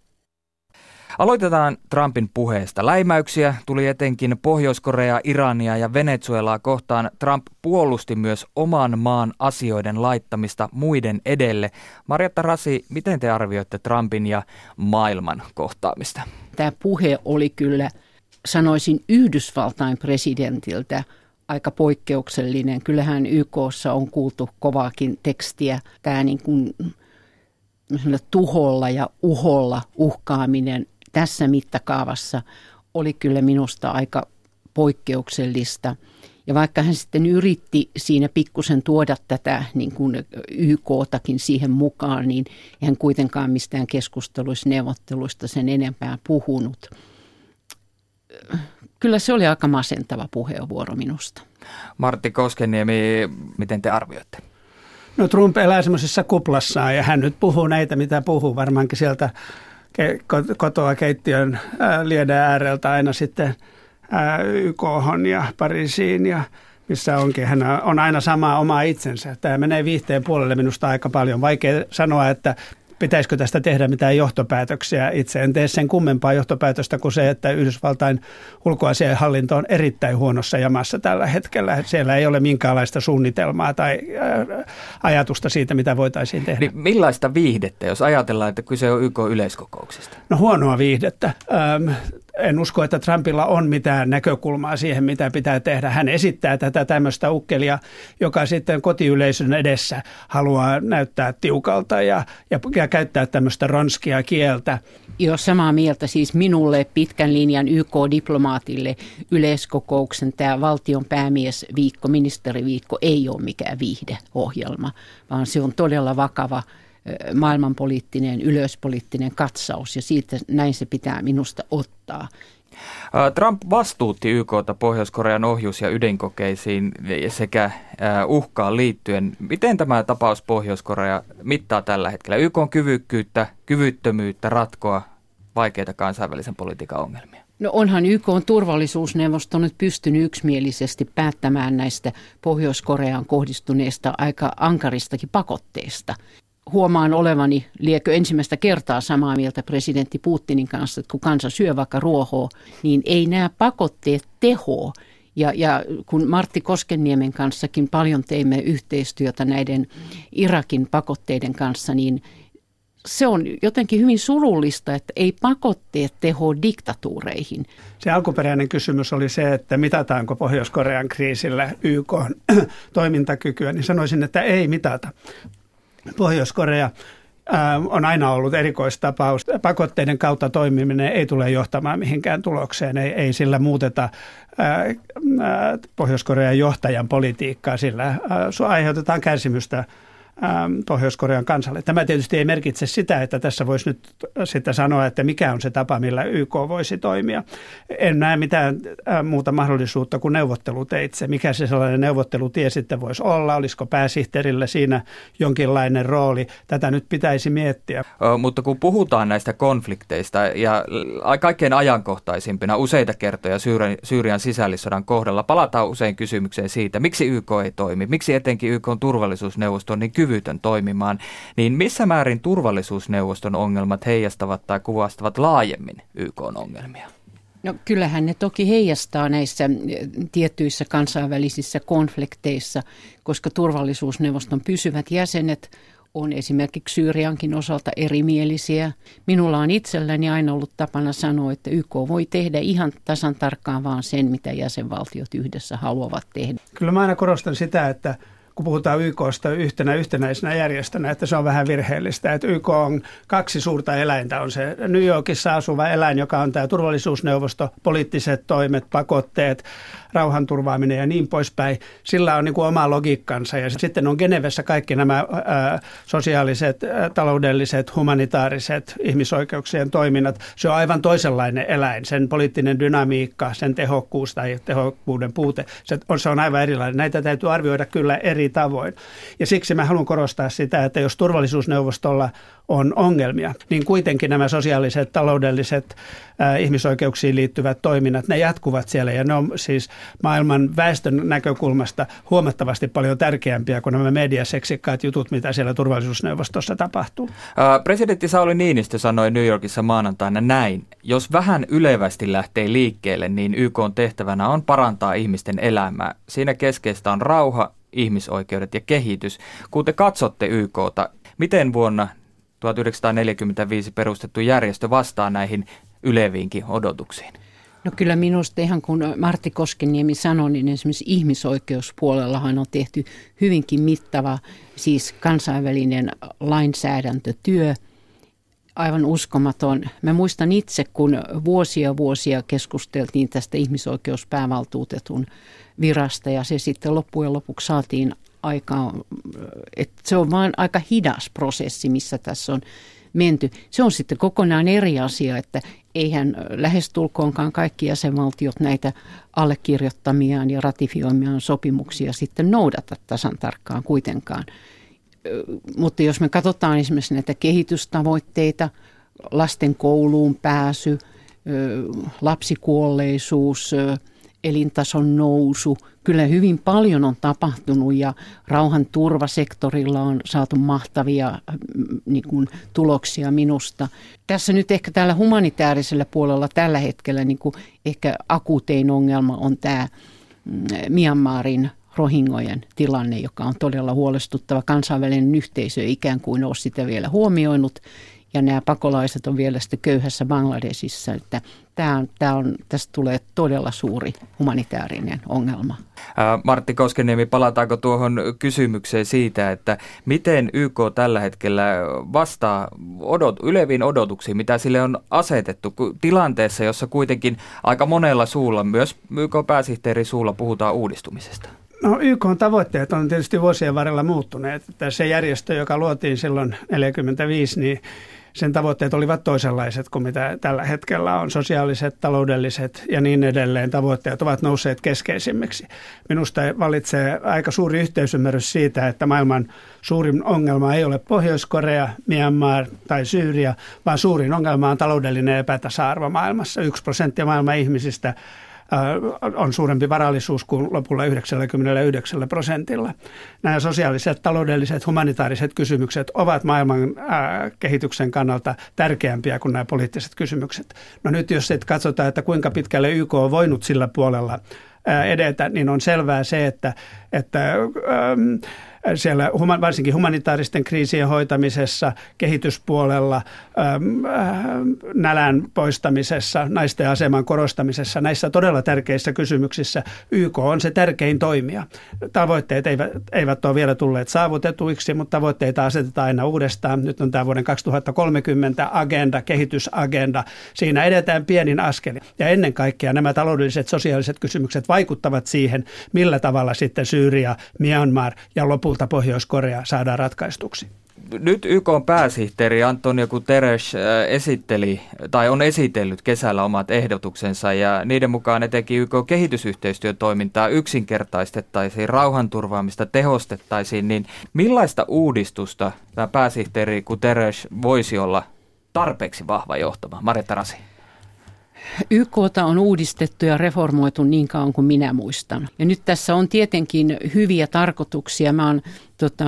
Aloitetaan Trumpin puheesta. Läimäyksiä tuli etenkin Pohjois-Korea, Irania ja Venezuelaa kohtaan. Trump puolusti myös oman maan asioiden laittamista muiden edelle. Marjatta Rasi, miten te arvioitte Trumpin ja maailman kohtaamista? Tämä puhe oli kyllä, sanoisin Yhdysvaltain presidentiltä, aika poikkeuksellinen. Kyllähän YKssa on kuultu kovaakin tekstiä. Tämä niin kuin tuholla ja uholla uhkaaminen tässä mittakaavassa oli kyllä minusta aika poikkeuksellista. Ja vaikka hän sitten yritti siinä pikkusen tuoda tätä niin kuin YK-takin siihen mukaan, niin hän kuitenkaan mistään keskusteluissa, neuvotteluista sen enempää puhunut. Kyllä se oli aika masentava puheenvuoro minusta. Martti Koskeniemi, miten te arvioitte? No Trump elää semmoisessa kuplassaan ja hän nyt puhuu näitä, mitä puhuu varmaankin sieltä kotoa keittiön lieden ääreltä aina sitten YK ja Pariisiin ja missä onkin. Hän on aina sama oma itsensä. Tämä menee viihteen puolelle minusta aika paljon. Vaikea sanoa, että pitäisikö tästä tehdä mitään johtopäätöksiä. Itse en tee sen kummempaa johtopäätöstä kuin se, että Yhdysvaltain ulkoasiainhallinto on erittäin huonossa jamassa tällä hetkellä. Siellä ei ole minkäänlaista suunnitelmaa tai äh, ajatusta siitä, mitä voitaisiin tehdä. Niin millaista viihdettä, jos ajatellaan, että kyse on YK-yleiskokouksesta? No huonoa viihdettä. En usko, että Trumpilla on mitään näkökulmaa siihen, mitä pitää tehdä. Hän esittää tätä tämmöistä ukkelia, joka sitten kotiyleisön edessä haluaa näyttää tiukalta ja, ja, ja käyttää tämmöistä ronskia kieltä. Joo, samaa mieltä. Siis minulle pitkän linjan YK-diplomaatille yleiskokouksen tämä valtion päämiesviikko, ministeriviikko ei ole mikään viihdeohjelma, vaan se on todella vakava maailmanpoliittinen, ylöspoliittinen katsaus ja siitä näin se pitää minusta ottaa. Trump vastuutti YKta Pohjois-Korean ohjus- ja ydinkokeisiin sekä uhkaan liittyen. Miten tämä tapaus Pohjois-Korea mittaa tällä hetkellä YK on kyvykkyyttä, kyvyttömyyttä ratkoa vaikeita kansainvälisen politiikan ongelmia? No onhan YK on turvallisuusneuvosto nyt pystynyt yksimielisesti päättämään näistä Pohjois-Koreaan kohdistuneista aika ankaristakin pakotteista huomaan olevani, liekö ensimmäistä kertaa samaa mieltä presidentti Putinin kanssa, että kun kansa syö vaikka ruohoa, niin ei nämä pakotteet teho. Ja, ja kun Martti Koskenniemen kanssakin paljon teimme yhteistyötä näiden Irakin pakotteiden kanssa, niin se on jotenkin hyvin surullista, että ei pakotteet teho diktatuureihin. Se alkuperäinen kysymys oli se, että mitataanko Pohjois-Korean kriisillä YK toimintakykyä, niin sanoisin, että ei mitata. Pohjois-Korea on aina ollut erikoistapaus. Pakotteiden kautta toimiminen ei tule johtamaan mihinkään tulokseen. Ei, ei sillä muuteta Pohjois-Korean johtajan politiikkaa, sillä aiheutetaan kärsimystä Pohjois-Korean kansalle. Tämä tietysti ei merkitse sitä, että tässä voisi nyt sitten sanoa, että mikä on se tapa, millä YK voisi toimia. En näe mitään äh, muuta mahdollisuutta kuin neuvotteluteitse. Mikä se sellainen neuvottelutie sitten voisi olla? Olisiko pääsihteerillä siinä jonkinlainen rooli? Tätä nyt pitäisi miettiä. Mutta kun puhutaan näistä konflikteista ja kaikkein ajankohtaisimpina useita kertoja Syyrian, Syyrian sisällissodan kohdalla, palataan usein kysymykseen siitä, miksi YK ei toimi, miksi etenkin YK on turvallisuusneuvosto niin kyvytön toimimaan, niin missä määrin turvallisuusneuvoston ongelmat heijastavat tai kuvastavat laajemmin YK ongelmia? No kyllähän ne toki heijastaa näissä eh, tiettyissä kansainvälisissä konflikteissa, koska turvallisuusneuvoston pysyvät jäsenet on esimerkiksi Syyriankin osalta erimielisiä. Minulla on itselläni aina ollut tapana sanoa, että YK voi tehdä ihan tasan tarkkaan vaan sen, mitä jäsenvaltiot yhdessä haluavat tehdä. Kyllä mä aina korostan sitä, että kun puhutaan YKsta yhtenä yhtenäisenä järjestönä, että se on vähän virheellistä. Että YK on kaksi suurta eläintä. On se New Yorkissa asuva eläin, joka on tämä turvallisuusneuvosto, poliittiset toimet, pakotteet, rauhanturvaaminen ja niin poispäin. Sillä on niin kuin oma logiikkansa. Ja sitten on Genevessä kaikki nämä ää, sosiaaliset, ää, taloudelliset, humanitaariset ihmisoikeuksien toiminnat. Se on aivan toisenlainen eläin. Sen poliittinen dynamiikka, sen tehokkuus tai tehokkuuden puute, se on, se on aivan erilainen. Näitä täytyy arvioida kyllä eri tavoin. Ja siksi mä haluan korostaa sitä, että jos turvallisuusneuvostolla on ongelmia, niin kuitenkin nämä sosiaaliset, taloudelliset, äh, ihmisoikeuksiin liittyvät toiminnat, ne jatkuvat siellä ja ne on siis maailman väestön näkökulmasta huomattavasti paljon tärkeämpiä kuin nämä mediaseksikkaat jutut, mitä siellä turvallisuusneuvostossa tapahtuu. Äh, presidentti Sauli Niinistö sanoi New Yorkissa maanantaina näin. Jos vähän ylevästi lähtee liikkeelle, niin YK on tehtävänä on parantaa ihmisten elämää. Siinä keskeistä on rauha, ihmisoikeudet ja kehitys. Kun te katsotte YKta, miten vuonna 1945 perustettu järjestö vastaa näihin yleviinkin odotuksiin? No kyllä minusta ihan kun Martti Koskeniemi sanoi, niin esimerkiksi ihmisoikeuspuolellahan on tehty hyvinkin mittava siis kansainvälinen lainsäädäntötyö. Aivan uskomaton. Mä muistan itse, kun vuosia vuosia keskusteltiin tästä ihmisoikeuspäävaltuutetun virasta ja se sitten loppujen lopuksi saatiin aika, että se on vain aika hidas prosessi, missä tässä on menty. Se on sitten kokonaan eri asia, että eihän lähestulkoonkaan kaikki jäsenvaltiot näitä allekirjoittamiaan ja ratifioimiaan sopimuksia sitten noudata tasan tarkkaan kuitenkaan. Mutta jos me katsotaan esimerkiksi näitä kehitystavoitteita, lasten kouluun pääsy, lapsikuolleisuus, elintason nousu. Kyllä hyvin paljon on tapahtunut ja rauhan turvasektorilla on saatu mahtavia mm, niin kuin, tuloksia minusta. Tässä nyt ehkä tällä humanitaarisella puolella tällä hetkellä niin kuin ehkä akuutein ongelma on tämä mm, Myanmarin rohingojen tilanne, joka on todella huolestuttava. Kansainvälinen yhteisö ikään kuin ole sitä vielä huomioinut ja nämä pakolaiset on vielä sitten köyhässä Bangladesissa, että tämä on, tämä on, tästä tulee todella suuri humanitaarinen ongelma. Martti Koskeniemi, palataanko tuohon kysymykseen siitä, että miten YK tällä hetkellä vastaa odot, yleviin odotuksiin, mitä sille on asetettu tilanteessa, jossa kuitenkin aika monella suulla, myös YK-pääsihteeri suulla puhutaan uudistumisesta? No YK on tavoitteet on tietysti vuosien varrella muuttuneet. Että se järjestö, joka luotiin silloin 1945, niin sen tavoitteet olivat toisenlaiset kuin mitä tällä hetkellä on. Sosiaaliset, taloudelliset ja niin edelleen tavoitteet ovat nousseet keskeisimmiksi. Minusta valitsee aika suuri yhteisymmärrys siitä, että maailman suurin ongelma ei ole Pohjois-Korea, Myanmar tai Syyria, vaan suurin ongelma on taloudellinen epätasa-arvo maailmassa. Yksi prosenttia maailman ihmisistä on suurempi varallisuus kuin lopulla 99 prosentilla. Nämä sosiaaliset, taloudelliset, humanitaariset kysymykset ovat maailman kehityksen kannalta tärkeämpiä kuin nämä poliittiset kysymykset. No nyt jos sitten katsotaan, että kuinka pitkälle YK on voinut sillä puolella edetä, niin on selvää se, että, että ähm, siellä varsinkin humanitaaristen kriisien hoitamisessa, kehityspuolella, ähm, äh, nälän poistamisessa, naisten aseman korostamisessa, näissä todella tärkeissä kysymyksissä YK on se tärkein toimija. Tavoitteet eivät, eivät ole vielä tulleet saavutetuiksi, mutta tavoitteita asetetaan aina uudestaan. Nyt on tämä vuoden 2030 agenda, kehitysagenda. Siinä edetään pienin askelin. Ja ennen kaikkea nämä taloudelliset, sosiaaliset kysymykset vaikuttavat siihen, millä tavalla sitten Syyria, Myanmar ja lopulta Pohjois-Korea saadaan ratkaistuksi. Nyt YK pääsihteeri Antonio Guterres äh, esitteli tai on esitellyt kesällä omat ehdotuksensa ja niiden mukaan etenkin YK kehitysyhteistyötoimintaa yksinkertaistettaisiin, rauhanturvaamista tehostettaisiin, niin millaista uudistusta tämä pääsihteeri Guterres voisi olla tarpeeksi vahva johtama? Maretta Rasi. YKta on uudistettu ja reformoitu niin kauan kuin minä muistan. Ja nyt tässä on tietenkin hyviä tarkoituksia. Mä oon tota,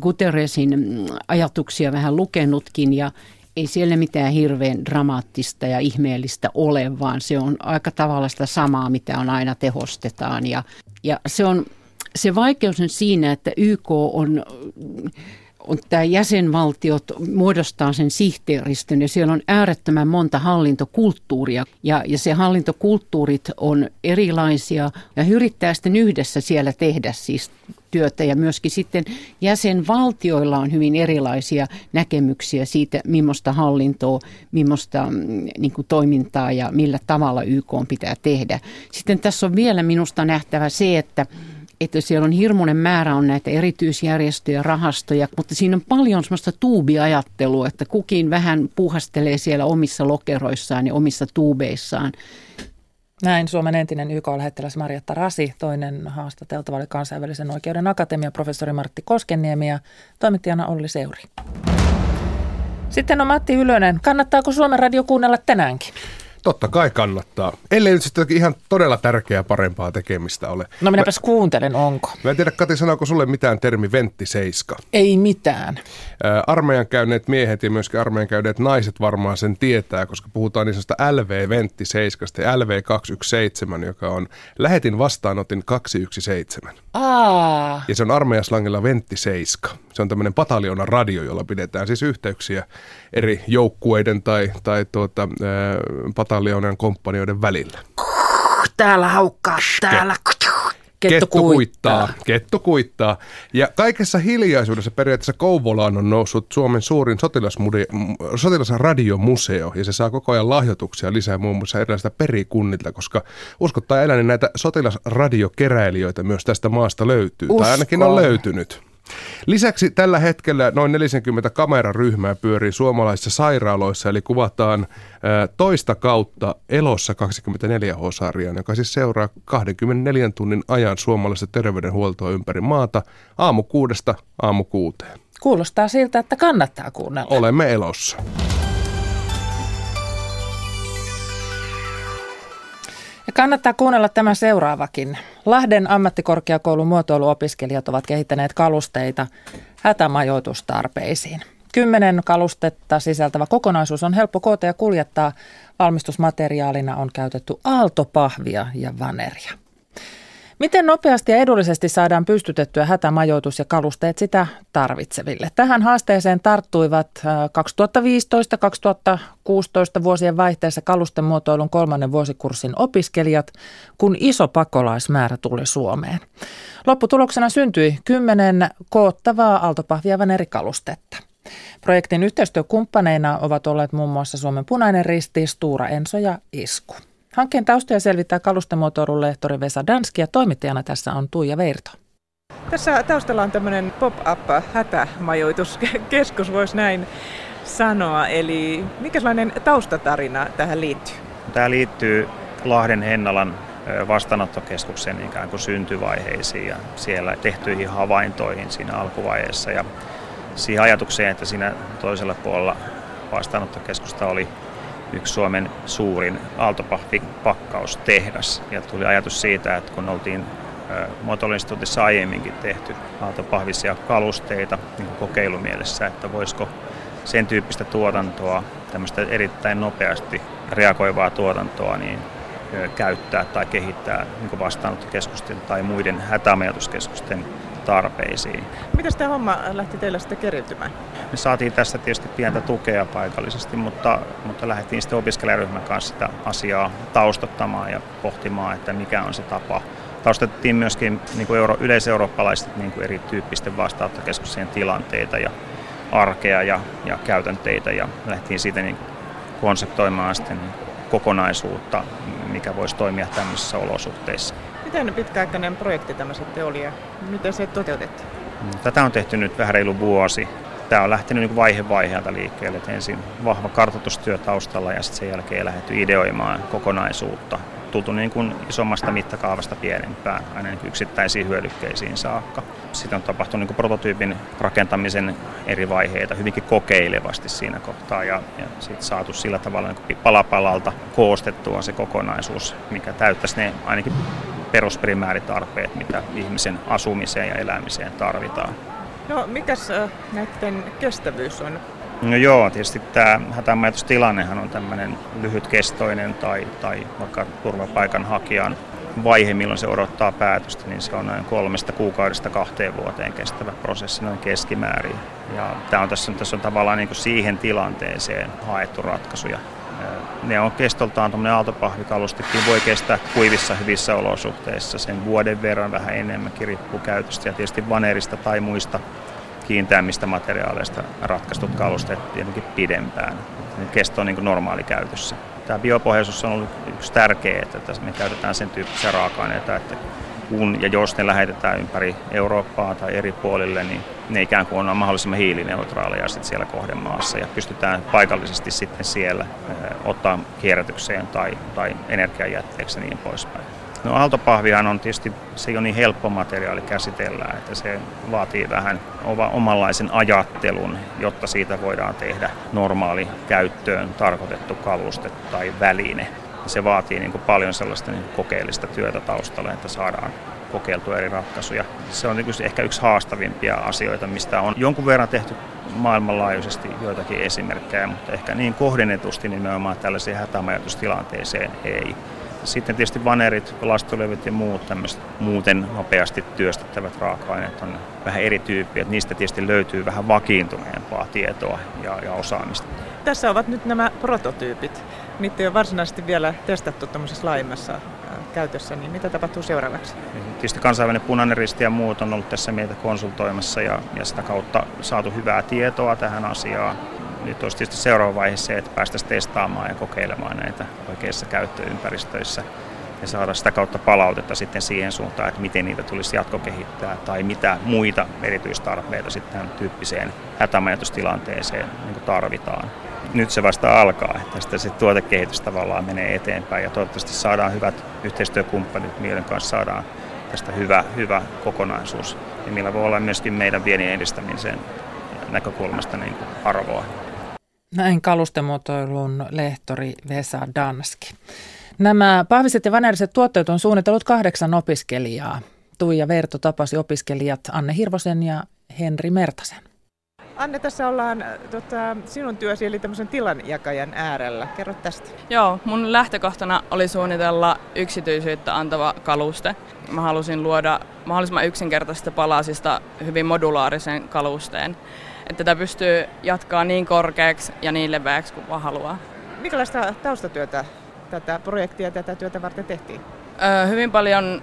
Guterresin ajatuksia vähän lukenutkin ja ei siellä mitään hirveän dramaattista ja ihmeellistä ole, vaan se on aika tavalla sitä samaa, mitä on aina tehostetaan. Ja, ja se, on, se vaikeus on siinä, että YK on on tämä jäsenvaltiot muodostaa sen sihteeristön ja siellä on äärettömän monta hallintokulttuuria ja, ja se hallintokulttuurit on erilaisia ja yrittää sitten yhdessä siellä tehdä siis yhteistyötä ja myöskin sitten jäsenvaltioilla on hyvin erilaisia näkemyksiä siitä, millaista hallintoa, millaista mm, niin kuin toimintaa ja millä tavalla YK pitää tehdä. Sitten tässä on vielä minusta nähtävä se, että että siellä on hirmuinen määrä on näitä erityisjärjestöjä, rahastoja, mutta siinä on paljon semmoista tuubiajattelua, että kukin vähän puhastelee siellä omissa lokeroissaan ja omissa tuubeissaan. Näin Suomen entinen YK-lähettiläs Marjatta Rasi, toinen haastateltava oli kansainvälisen oikeuden akatemian professori Martti Koskeniemi ja toimittajana Olli Seuri. Sitten on Matti Ylönen. Kannattaako Suomen radio kuunnella tänäänkin? Totta kai kannattaa. Ellei nyt sitten ihan todella tärkeää parempaa tekemistä ole. No minäpäs mä, kuuntelen, onko. Mä en tiedä, Kati, sanooko sulle mitään termi venttiseiska? Ei mitään. armeijan käyneet miehet ja myöskin armeijan käyneet naiset varmaan sen tietää, koska puhutaan niin sanotusta LV venttiseiskasta ja LV 217, joka on lähetin vastaanotin 217. Aa. Ja se on armeijaslangilla venttiseiska. Se on tämmöinen pataljoona radio, jolla pidetään siis yhteyksiä eri joukkueiden tai, tai tuota, äh, pataljoonan komppanioiden välillä. Täällä haukkaa, täällä Kettu, kettu kuittaa. Kettu kuittaa. Ja kaikessa hiljaisuudessa periaatteessa Kouvolaan on noussut Suomen suurin sotilasradiomuseo, ja se saa koko ajan lahjoituksia lisää muun muassa erilaisista perikunnilta, koska uskottaa elää, niin näitä sotilasradiokeräilijöitä myös tästä maasta löytyy, Uskon. tai ainakin on löytynyt. Lisäksi tällä hetkellä noin 40 kameraryhmää pyörii suomalaisissa sairaaloissa, eli kuvataan toista kautta elossa 24H-sarjaan, joka siis seuraa 24 tunnin ajan suomalaista terveydenhuoltoa ympäri maata aamu kuudesta aamu kuuteen. Kuulostaa siltä, että kannattaa kuunnella. Olemme elossa. Kannattaa kuunnella tämä seuraavakin. Lahden ammattikorkeakoulun muotoiluopiskelijat ovat kehittäneet kalusteita hätämajoitustarpeisiin. Kymmenen kalustetta sisältävä kokonaisuus on helppo koota ja kuljettaa. Valmistusmateriaalina on käytetty aaltopahvia ja vaneria. Miten nopeasti ja edullisesti saadaan pystytettyä hätämajoitus ja kalusteet sitä tarvitseville? Tähän haasteeseen tarttuivat 2015-2016 vuosien vaihteessa kalustemuotoilun kolmannen vuosikurssin opiskelijat, kun iso pakolaismäärä tuli Suomeen. Lopputuloksena syntyi kymmenen koottavaa aaltopahvia eri kalustetta. Projektin yhteistyökumppaneina ovat olleet muun muassa Suomen punainen risti, Stura Enso ja Isku. Hankkeen taustoja selvittää kalustemuotoilun lehtori Vesa Danski ja toimittajana tässä on Tuija Veirto. Tässä taustalla on tämmöinen pop-up hätämajoituskeskus, voisi näin sanoa. Eli minkälainen taustatarina tähän liittyy? Tämä liittyy Lahden Hennalan vastaanottokeskuksen ikään kuin syntyvaiheisiin ja siellä tehtyihin havaintoihin siinä alkuvaiheessa ja siihen ajatukseen, että siinä toisella puolella vastaanottokeskusta oli yksi Suomen suurin aaltopahvipakkaustehdas. Ja tuli ajatus siitä, että kun oltiin Motolinstituutissa aiemminkin tehty aaltopahvisia kalusteita niin kokeilumielessä, että voisiko sen tyyppistä tuotantoa, tämmöistä erittäin nopeasti reagoivaa tuotantoa, niin käyttää tai kehittää niin vastaanottokeskusten tai muiden hätämajoituskeskusten tarpeisiin. Miten tämä homma lähti teillä sitten keriytymään? Me saatiin tästä tietysti pientä tukea paikallisesti, mutta, mutta lähdettiin sitten opiskelijaryhmän kanssa sitä asiaa taustattamaan ja pohtimaan, että mikä on se tapa. Taustettiin myöskin niin kuin euro, yleiseurooppalaisesti niin kuin erityyppisten vastaanottokeskuksien tilanteita ja arkea ja, ja käytänteitä ja lähdettiin siitä niin konseptoimaan sitten kokonaisuutta, mikä voisi toimia tämmöisissä olosuhteissa. Miten pitkäaikainen projekti tämä sitten oli ja miten se toteutettiin? Tätä on tehty nyt vähän reilu vuosi. Tämä on lähtenyt niin vaihe vaiheelta liikkeelle. Et ensin vahva kartoitustyö taustalla ja sitten sen jälkeen lähdetty ideoimaan kokonaisuutta. Tultu niin kuin isommasta mittakaavasta pienempään, aina niin yksittäisiin hyödykkeisiin saakka. Sitten on tapahtunut niin kuin prototyypin rakentamisen eri vaiheita hyvinkin kokeilevasti siinä kohtaa ja, ja sitten saatu sillä tavalla niin palapalalta koostettua se kokonaisuus, mikä täyttäisi ne ainakin perusprimääritarpeet, mitä ihmisen asumiseen ja elämiseen tarvitaan. No, mikäs näiden kestävyys on? No joo, tietysti tämä hätämajoitustilannehan on tämmöinen lyhytkestoinen tai, tai vaikka turvapaikan hakijan vaihe, milloin se odottaa päätöstä, niin se on noin kolmesta kuukaudesta kahteen vuoteen kestävä prosessi noin keskimäärin. Ja tämä on tässä, tässä on tavallaan niin siihen tilanteeseen haettu ratkaisuja Ne on kestoltaan tuommoinen aaltopahvikalustekin, voi kestää kuivissa hyvissä olosuhteissa sen vuoden verran vähän enemmänkin riippuu käytöstä ja tietysti vanerista tai muista kiinteämmistä materiaaleista ratkaistut kalusteet tietenkin pidempään. Kesto on niin normaali käytössä. Tämä biopohjaisuus on ollut yksi tärkeä, että me käytetään sen tyyppisiä raaka-aineita, että kun ja jos ne lähetetään ympäri Eurooppaa tai eri puolille, niin ne ikään kuin on mahdollisimman hiilineutraaleja sit siellä kohdemaassa ja pystytään paikallisesti sitten siellä ottaa kierrätykseen tai, tai energiajätteeksi ja niin poispäin. No aaltopahvihan on tietysti, se ei ole niin helppo materiaali käsitellä, että se vaatii vähän omanlaisen ajattelun, jotta siitä voidaan tehdä normaali käyttöön tarkoitettu kaluste tai väline. Se vaatii niin kuin paljon sellaista niin kokeellista työtä taustalla, että saadaan kokeiltua eri ratkaisuja. Se on niin ehkä yksi haastavimpia asioita, mistä on jonkun verran tehty maailmanlaajuisesti joitakin esimerkkejä, mutta ehkä niin kohdennetusti nimenomaan tällaiseen hätämajoitustilanteeseen ei. Sitten tietysti vanerit, lastulevyt ja muut tämmöiset muuten nopeasti työstettävät raaka-aineet on vähän erityyppiä. Niistä tietysti löytyy vähän vakiintuneempaa tietoa ja, ja osaamista. Tässä ovat nyt nämä prototyypit. Niitä ei ole varsinaisesti vielä testattu tämmöisessä laajemmassa äh, käytössä, niin mitä tapahtuu seuraavaksi? Tietysti kansainvälinen punainen risti ja muut on ollut tässä meitä konsultoimassa ja, ja sitä kautta saatu hyvää tietoa tähän asiaan nyt olisi tietysti seuraava vaihe se, että päästäisiin testaamaan ja kokeilemaan näitä oikeissa käyttöympäristöissä ja saada sitä kautta palautetta sitten siihen suuntaan, että miten niitä tulisi jatkokehittää tai mitä muita erityistarpeita sitten tämän tyyppiseen hätämajoitustilanteeseen niin tarvitaan. Nyt se vasta alkaa, että sitten se tuotekehitys tavallaan menee eteenpäin ja toivottavasti saadaan hyvät yhteistyökumppanit, mielen kanssa saadaan tästä hyvä, hyvä kokonaisuus, ja millä voi olla myöskin meidän viennin edistämisen näkökulmasta niin arvoa. Näin kalustemuotoilun lehtori Vesa Danski. Nämä pahviset ja vaneriset tuotteet on suunnitellut kahdeksan opiskelijaa. Tuija Verto tapasi opiskelijat Anne Hirvosen ja Henri Mertasen. Anne, tässä ollaan tota, sinun työsi eli tämmöisen tilanjakajan äärellä. Kerro tästä. Joo, mun lähtökohtana oli suunnitella yksityisyyttä antava kaluste. Mä halusin luoda mahdollisimman yksinkertaisista palasista hyvin modulaarisen kalusteen että tätä pystyy jatkaa niin korkeaksi ja niin leveäksi kuin vaan haluaa. Minkälaista taustatyötä tätä projektia tätä työtä varten tehtiin? Öö, hyvin paljon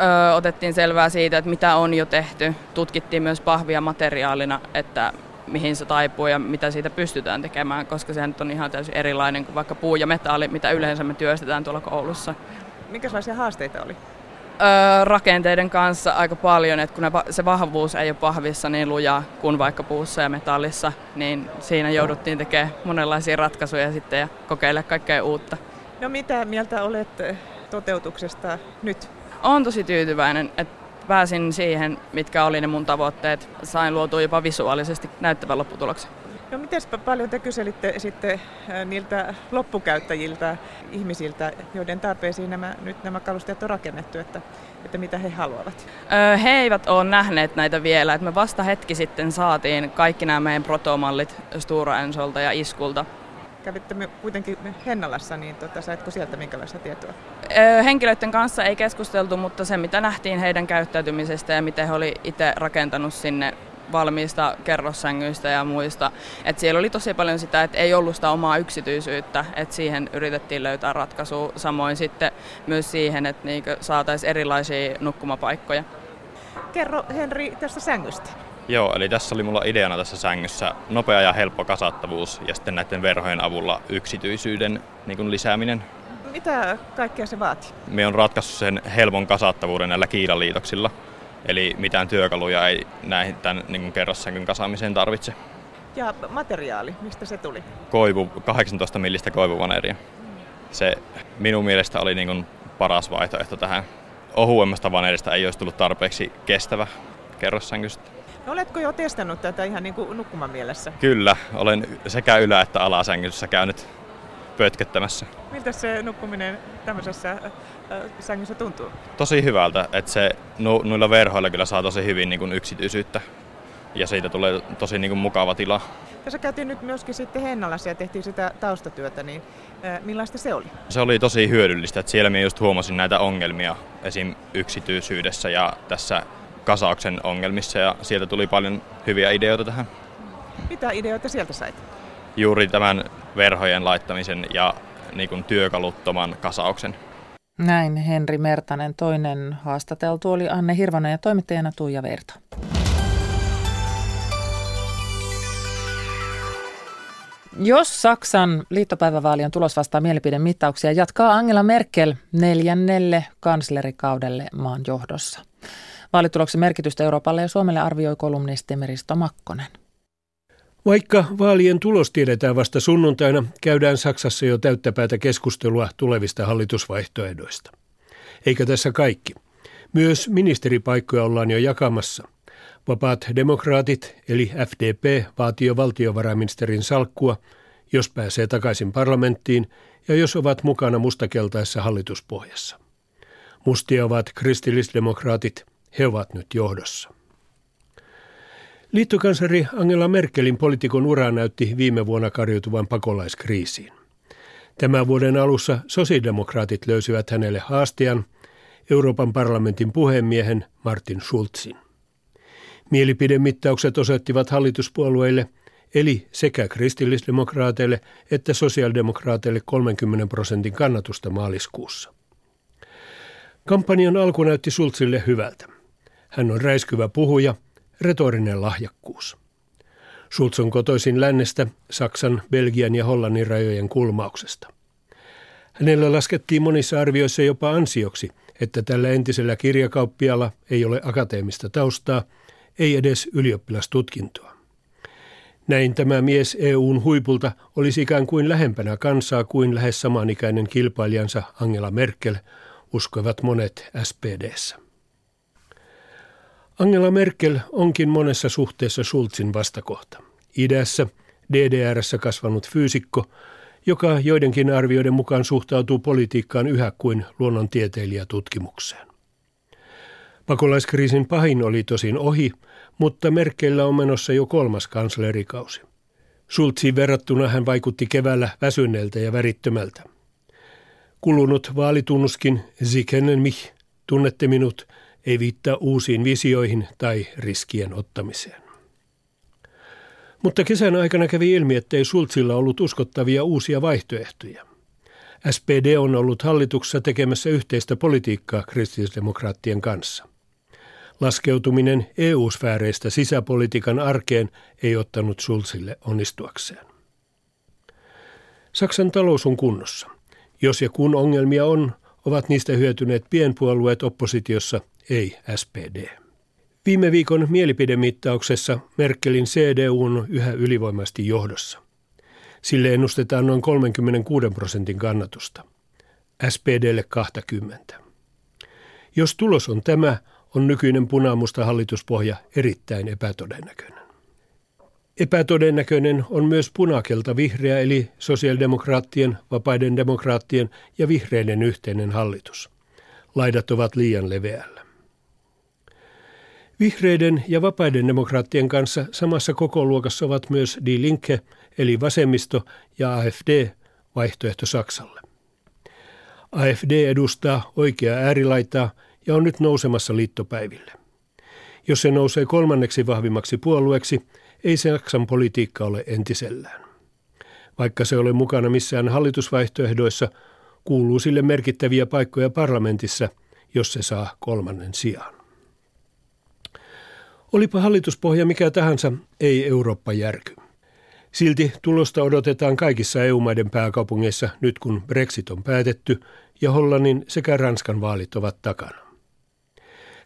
öö, otettiin selvää siitä, että mitä on jo tehty. Tutkittiin myös pahvia materiaalina, että mihin se taipuu ja mitä siitä pystytään tekemään, koska se nyt on ihan täysin erilainen kuin vaikka puu ja metalli, mitä yleensä me työstetään tuolla koulussa. Minkälaisia haasteita oli? Öö, rakenteiden kanssa aika paljon, että kun ne, se vahvuus ei ole pahvissa niin luja kuin vaikka puussa ja metallissa, niin siinä jouduttiin tekemään monenlaisia ratkaisuja sitten ja kokeilemaan kaikkea uutta. No mitä mieltä olet toteutuksesta nyt? Olen tosi tyytyväinen, että pääsin siihen, mitkä oli ne mun tavoitteet. Sain luotua jopa visuaalisesti näyttävän lopputuloksen. No miten paljon te kyselitte sitten niiltä loppukäyttäjiltä, ihmisiltä, joiden tarpeisiin nämä, nyt nämä kalusteet on rakennettu, että, että mitä he haluavat? Öö, he eivät ole nähneet näitä vielä. Että me vasta hetki sitten saatiin kaikki nämä meidän protomallit Stura Ensolta ja Iskulta. Kävitte me kuitenkin Hennalassa, niin tota, saitko sieltä minkälaista tietoa? Öö, henkilöiden kanssa ei keskusteltu, mutta se mitä nähtiin heidän käyttäytymisestä ja miten he oli itse rakentanut sinne valmiista kerrossängyistä ja muista. Et siellä oli tosi paljon sitä, että ei ollut sitä omaa yksityisyyttä, että siihen yritettiin löytää ratkaisu. Samoin sitten myös siihen, että niinkö saataisiin erilaisia nukkumapaikkoja. Kerro Henri tästä sängystä. Joo, eli tässä oli mulla ideana tässä sängyssä nopea ja helppo kasattavuus ja sitten näiden verhojen avulla yksityisyyden niin kuin lisääminen. Mitä kaikkea se vaatii? Me on ratkaissut sen helpon kasattavuuden näillä kiilaliitoksilla. Eli mitään työkaluja ei näihin tämän niin kerrossänkyn kasaamiseen tarvitse. Ja materiaali, mistä se tuli? Koivu, 18 millistä koivuvaneria. Se minun mielestä oli niin kuin paras vaihtoehto tähän. Ohuemmasta vanerista ei olisi tullut tarpeeksi kestävä kerrossänkystä. No, oletko jo testannut tätä ihan niin kuin nukkuman mielessä? Kyllä, olen sekä ylä- että alasängyssä käynyt pötköttämässä. Miltä se nukkuminen tämmöisessä sängyssä tuntuu? Tosi hyvältä, että se nu, noilla verhoilla kyllä saa tosi hyvin niin kuin yksityisyyttä ja siitä tulee tosi niin kuin mukava tila. Tässä käytiin nyt myöskin sitten Hennalassa ja tehtiin sitä taustatyötä, niin millaista se oli? Se oli tosi hyödyllistä, että siellä minä just huomasin näitä ongelmia esim. yksityisyydessä ja tässä kasauksen ongelmissa ja sieltä tuli paljon hyviä ideoita tähän. Mitä ideoita sieltä sait? Juuri tämän verhojen laittamisen ja niin kuin työkaluttoman kasauksen. Näin Henri Mertanen. Toinen haastateltu oli Anne Hirvonen ja toimittajana Tuija Verto. Jos Saksan liittopäivävaalien tulos vastaa mielipidemittauksia, jatkaa Angela Merkel neljännelle kanslerikaudelle maan johdossa. Vaalituloksen merkitystä Euroopalle ja Suomelle arvioi kolumnisti Meristo Makkonen. Vaikka vaalien tulos tiedetään vasta sunnuntaina, käydään Saksassa jo täyttäpäätä keskustelua tulevista hallitusvaihtoehdoista. Eikä tässä kaikki. Myös ministeripaikkoja ollaan jo jakamassa. Vapaat demokraatit, eli FDP, vaatii jo valtiovarainministerin salkkua, jos pääsee takaisin parlamenttiin ja jos ovat mukana mustakeltaissa hallituspohjassa. Mustia ovat kristillisdemokraatit, he ovat nyt johdossa. Liittokansari Angela Merkelin poliitikon ura näytti viime vuonna karjutuvan pakolaiskriisiin. Tämän vuoden alussa sosiaalidemokraatit löysivät hänelle haastajan, Euroopan parlamentin puhemiehen Martin Schulzin. Mielipidemittaukset osoittivat hallituspuolueille, eli sekä kristillisdemokraateille että sosiaalidemokraateille 30 prosentin kannatusta maaliskuussa. Kampanjan alku näytti Schulzille hyvältä. Hän on räiskyvä puhuja, retorinen lahjakkuus. Schulz on kotoisin lännestä, Saksan, Belgian ja Hollannin rajojen kulmauksesta. Hänellä laskettiin monissa arvioissa jopa ansioksi, että tällä entisellä kirjakauppialla ei ole akateemista taustaa – ei edes ylioppilastutkintoa. Näin tämä mies EUn huipulta olisi ikään kuin lähempänä kansaa kuin lähes samanikäinen kilpailijansa Angela Merkel, uskoivat monet SPDssä. Angela Merkel onkin monessa suhteessa Schulzin vastakohta. Idässä, DDRssä kasvanut fyysikko, joka joidenkin arvioiden mukaan suhtautuu politiikkaan yhä kuin luonnontieteilijätutkimukseen. Pakolaiskriisin pahin oli tosin ohi, mutta Merkeillä on menossa jo kolmas kanslerikausi. Schulziin verrattuna hän vaikutti keväällä väsyneeltä ja värittömältä. Kulunut vaalitunnuskin Sie kennen mich, tunnette minut, ei viittaa uusiin visioihin tai riskien ottamiseen. Mutta kesän aikana kävi ilmi, ettei Schulzilla ollut uskottavia uusia vaihtoehtoja. SPD on ollut hallituksessa tekemässä yhteistä politiikkaa kristillisdemokraattien kanssa. Laskeutuminen EU-sfääreistä sisäpolitiikan arkeen ei ottanut Schulzille onnistuakseen. Saksan talous on kunnossa. Jos ja kun ongelmia on, ovat niistä hyötyneet pienpuolueet oppositiossa, ei SPD. Viime viikon mielipidemittauksessa Merkelin CDU on yhä ylivoimaisesti johdossa. Sille ennustetaan noin 36 prosentin kannatusta. SPDlle 20. Jos tulos on tämä, on nykyinen punamusta hallituspohja erittäin epätodennäköinen. Epätodennäköinen on myös punakelta vihreä eli sosiaalidemokraattien, vapaiden demokraattien ja vihreiden yhteinen hallitus. Laidat ovat liian leveällä. Vihreiden ja vapaiden demokraattien kanssa samassa kokoluokassa ovat myös Die Linke eli vasemmisto ja AFD vaihtoehto Saksalle. AFD edustaa oikeaa äärilaitaa ja on nyt nousemassa liittopäiville. Jos se nousee kolmanneksi vahvimmaksi puolueeksi, ei Saksan politiikka ole entisellään. Vaikka se ole mukana missään hallitusvaihtoehdoissa, kuuluu sille merkittäviä paikkoja parlamentissa, jos se saa kolmannen sijaan. Olipa hallituspohja mikä tahansa, ei Eurooppa järky. Silti tulosta odotetaan kaikissa EU-maiden pääkaupungeissa nyt kun Brexit on päätetty ja Hollannin sekä Ranskan vaalit ovat takana.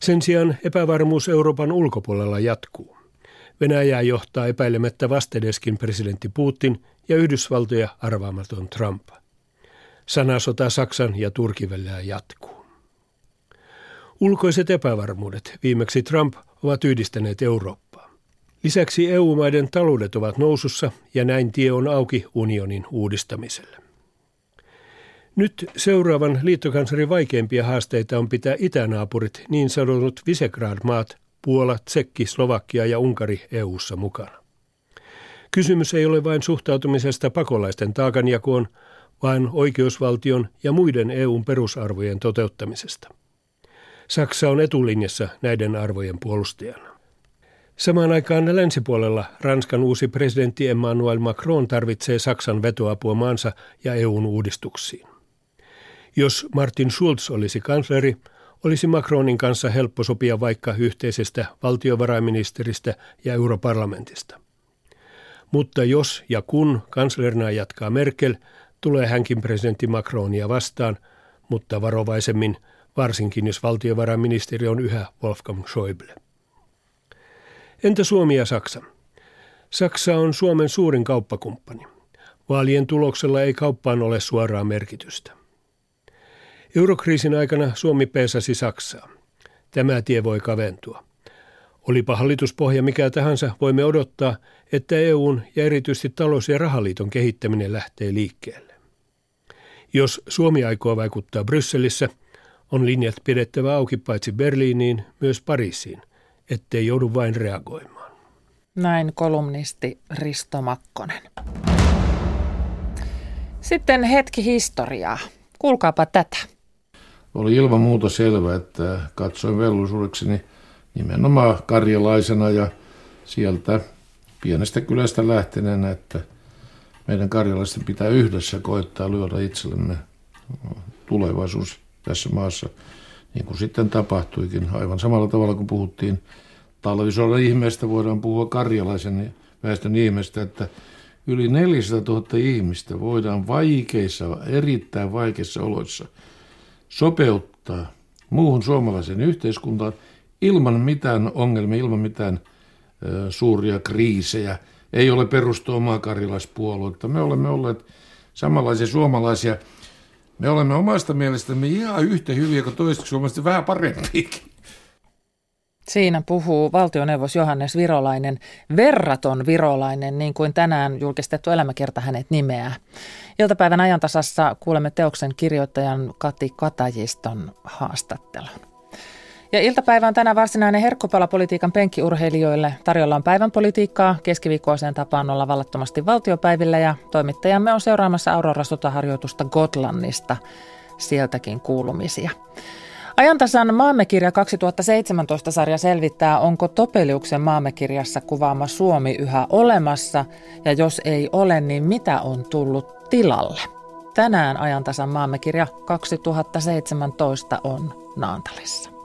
Sen sijaan epävarmuus Euroopan ulkopuolella jatkuu. Venäjää johtaa epäilemättä vastedeskin presidentti Putin ja Yhdysvaltoja arvaamaton Trump. Sanasota Saksan ja Turkin välillä jatkuu. Ulkoiset epävarmuudet, viimeksi Trump, ovat yhdistäneet Eurooppaa. Lisäksi EU-maiden taloudet ovat nousussa ja näin tie on auki unionin uudistamiselle. Nyt seuraavan liittokanslerin vaikeimpia haasteita on pitää itänaapurit, niin sanotut Visegrad-maat, Puola, Tsekki, Slovakia ja Unkari EU:ssa mukana. Kysymys ei ole vain suhtautumisesta pakolaisten taakanjakoon, vaan oikeusvaltion ja muiden EUn perusarvojen toteuttamisesta. Saksa on etulinjassa näiden arvojen puolustajana. Samaan aikaan länsipuolella Ranskan uusi presidentti Emmanuel Macron tarvitsee Saksan vetoapua maansa ja EUn uudistuksiin. Jos Martin Schulz olisi kansleri, olisi Macronin kanssa helppo sopia vaikka yhteisestä valtiovarainministeristä ja europarlamentista. Mutta jos ja kun kanslerina jatkaa Merkel, tulee hänkin presidentti Macronia vastaan, mutta varovaisemmin, varsinkin jos valtiovarainministeri on yhä Wolfgang Schäuble. Entä Suomi ja Saksa? Saksa on Suomen suurin kauppakumppani. Vaalien tuloksella ei kauppaan ole suoraa merkitystä. Eurokriisin aikana Suomi peesasi Saksaa. Tämä tie voi kaventua. Olipa hallituspohja mikä tahansa, voimme odottaa, että EUn ja erityisesti talous- ja rahaliiton kehittäminen lähtee liikkeelle. Jos Suomi aikoo vaikuttaa Brysselissä, on linjat pidettävä auki paitsi Berliiniin, myös Pariisiin, ettei joudu vain reagoimaan. Näin kolumnisti Risto Makkonen. Sitten hetki historiaa. Kuulkaapa tätä. Oli ilman muuta selvä, että katsoin velvollisuudekseni nimenomaan karjalaisena ja sieltä pienestä kylästä lähteneenä, että meidän karjalaisten pitää yhdessä koittaa lyödä itsellemme tulevaisuus tässä maassa, niin kuin sitten tapahtuikin. Aivan samalla tavalla kuin puhuttiin talvisodan ihmeestä, voidaan puhua karjalaisen väestön ihmeestä, että yli 400 000 ihmistä voidaan vaikeissa, erittäin vaikeissa oloissa sopeuttaa muuhun suomalaiseen yhteiskuntaan ilman mitään ongelmia, ilman mitään ö, suuria kriisejä. Ei ole perustu omaa karjalaispuoluetta. Me olemme olleet samanlaisia suomalaisia. Me olemme omasta mielestämme ihan yhtä hyviä kuin toiseksi suomalaiset, vähän parempiakin. Siinä puhuu valtioneuvos Johannes Virolainen, verraton Virolainen, niin kuin tänään julkistettu elämäkerta hänet nimeää. Iltapäivän ajantasassa kuulemme teoksen kirjoittajan Kati Katajiston haastattelun. Ja iltapäivä on tänään varsinainen herkkopalapolitiikan penkkiurheilijoille. Tarjolla on päivän politiikkaa. Keskiviikkoiseen tapaan olla vallattomasti valtiopäivillä ja toimittajamme on seuraamassa Aurora-sotaharjoitusta Gotlannista. Sieltäkin kuulumisia. Ajantasan Maamekirja 2017-sarja selvittää, onko Topeliuksen Maamekirjassa kuvaama Suomi yhä olemassa ja jos ei ole, niin mitä on tullut tilalle. Tänään Ajantasan Maamekirja 2017 on Naantalissa.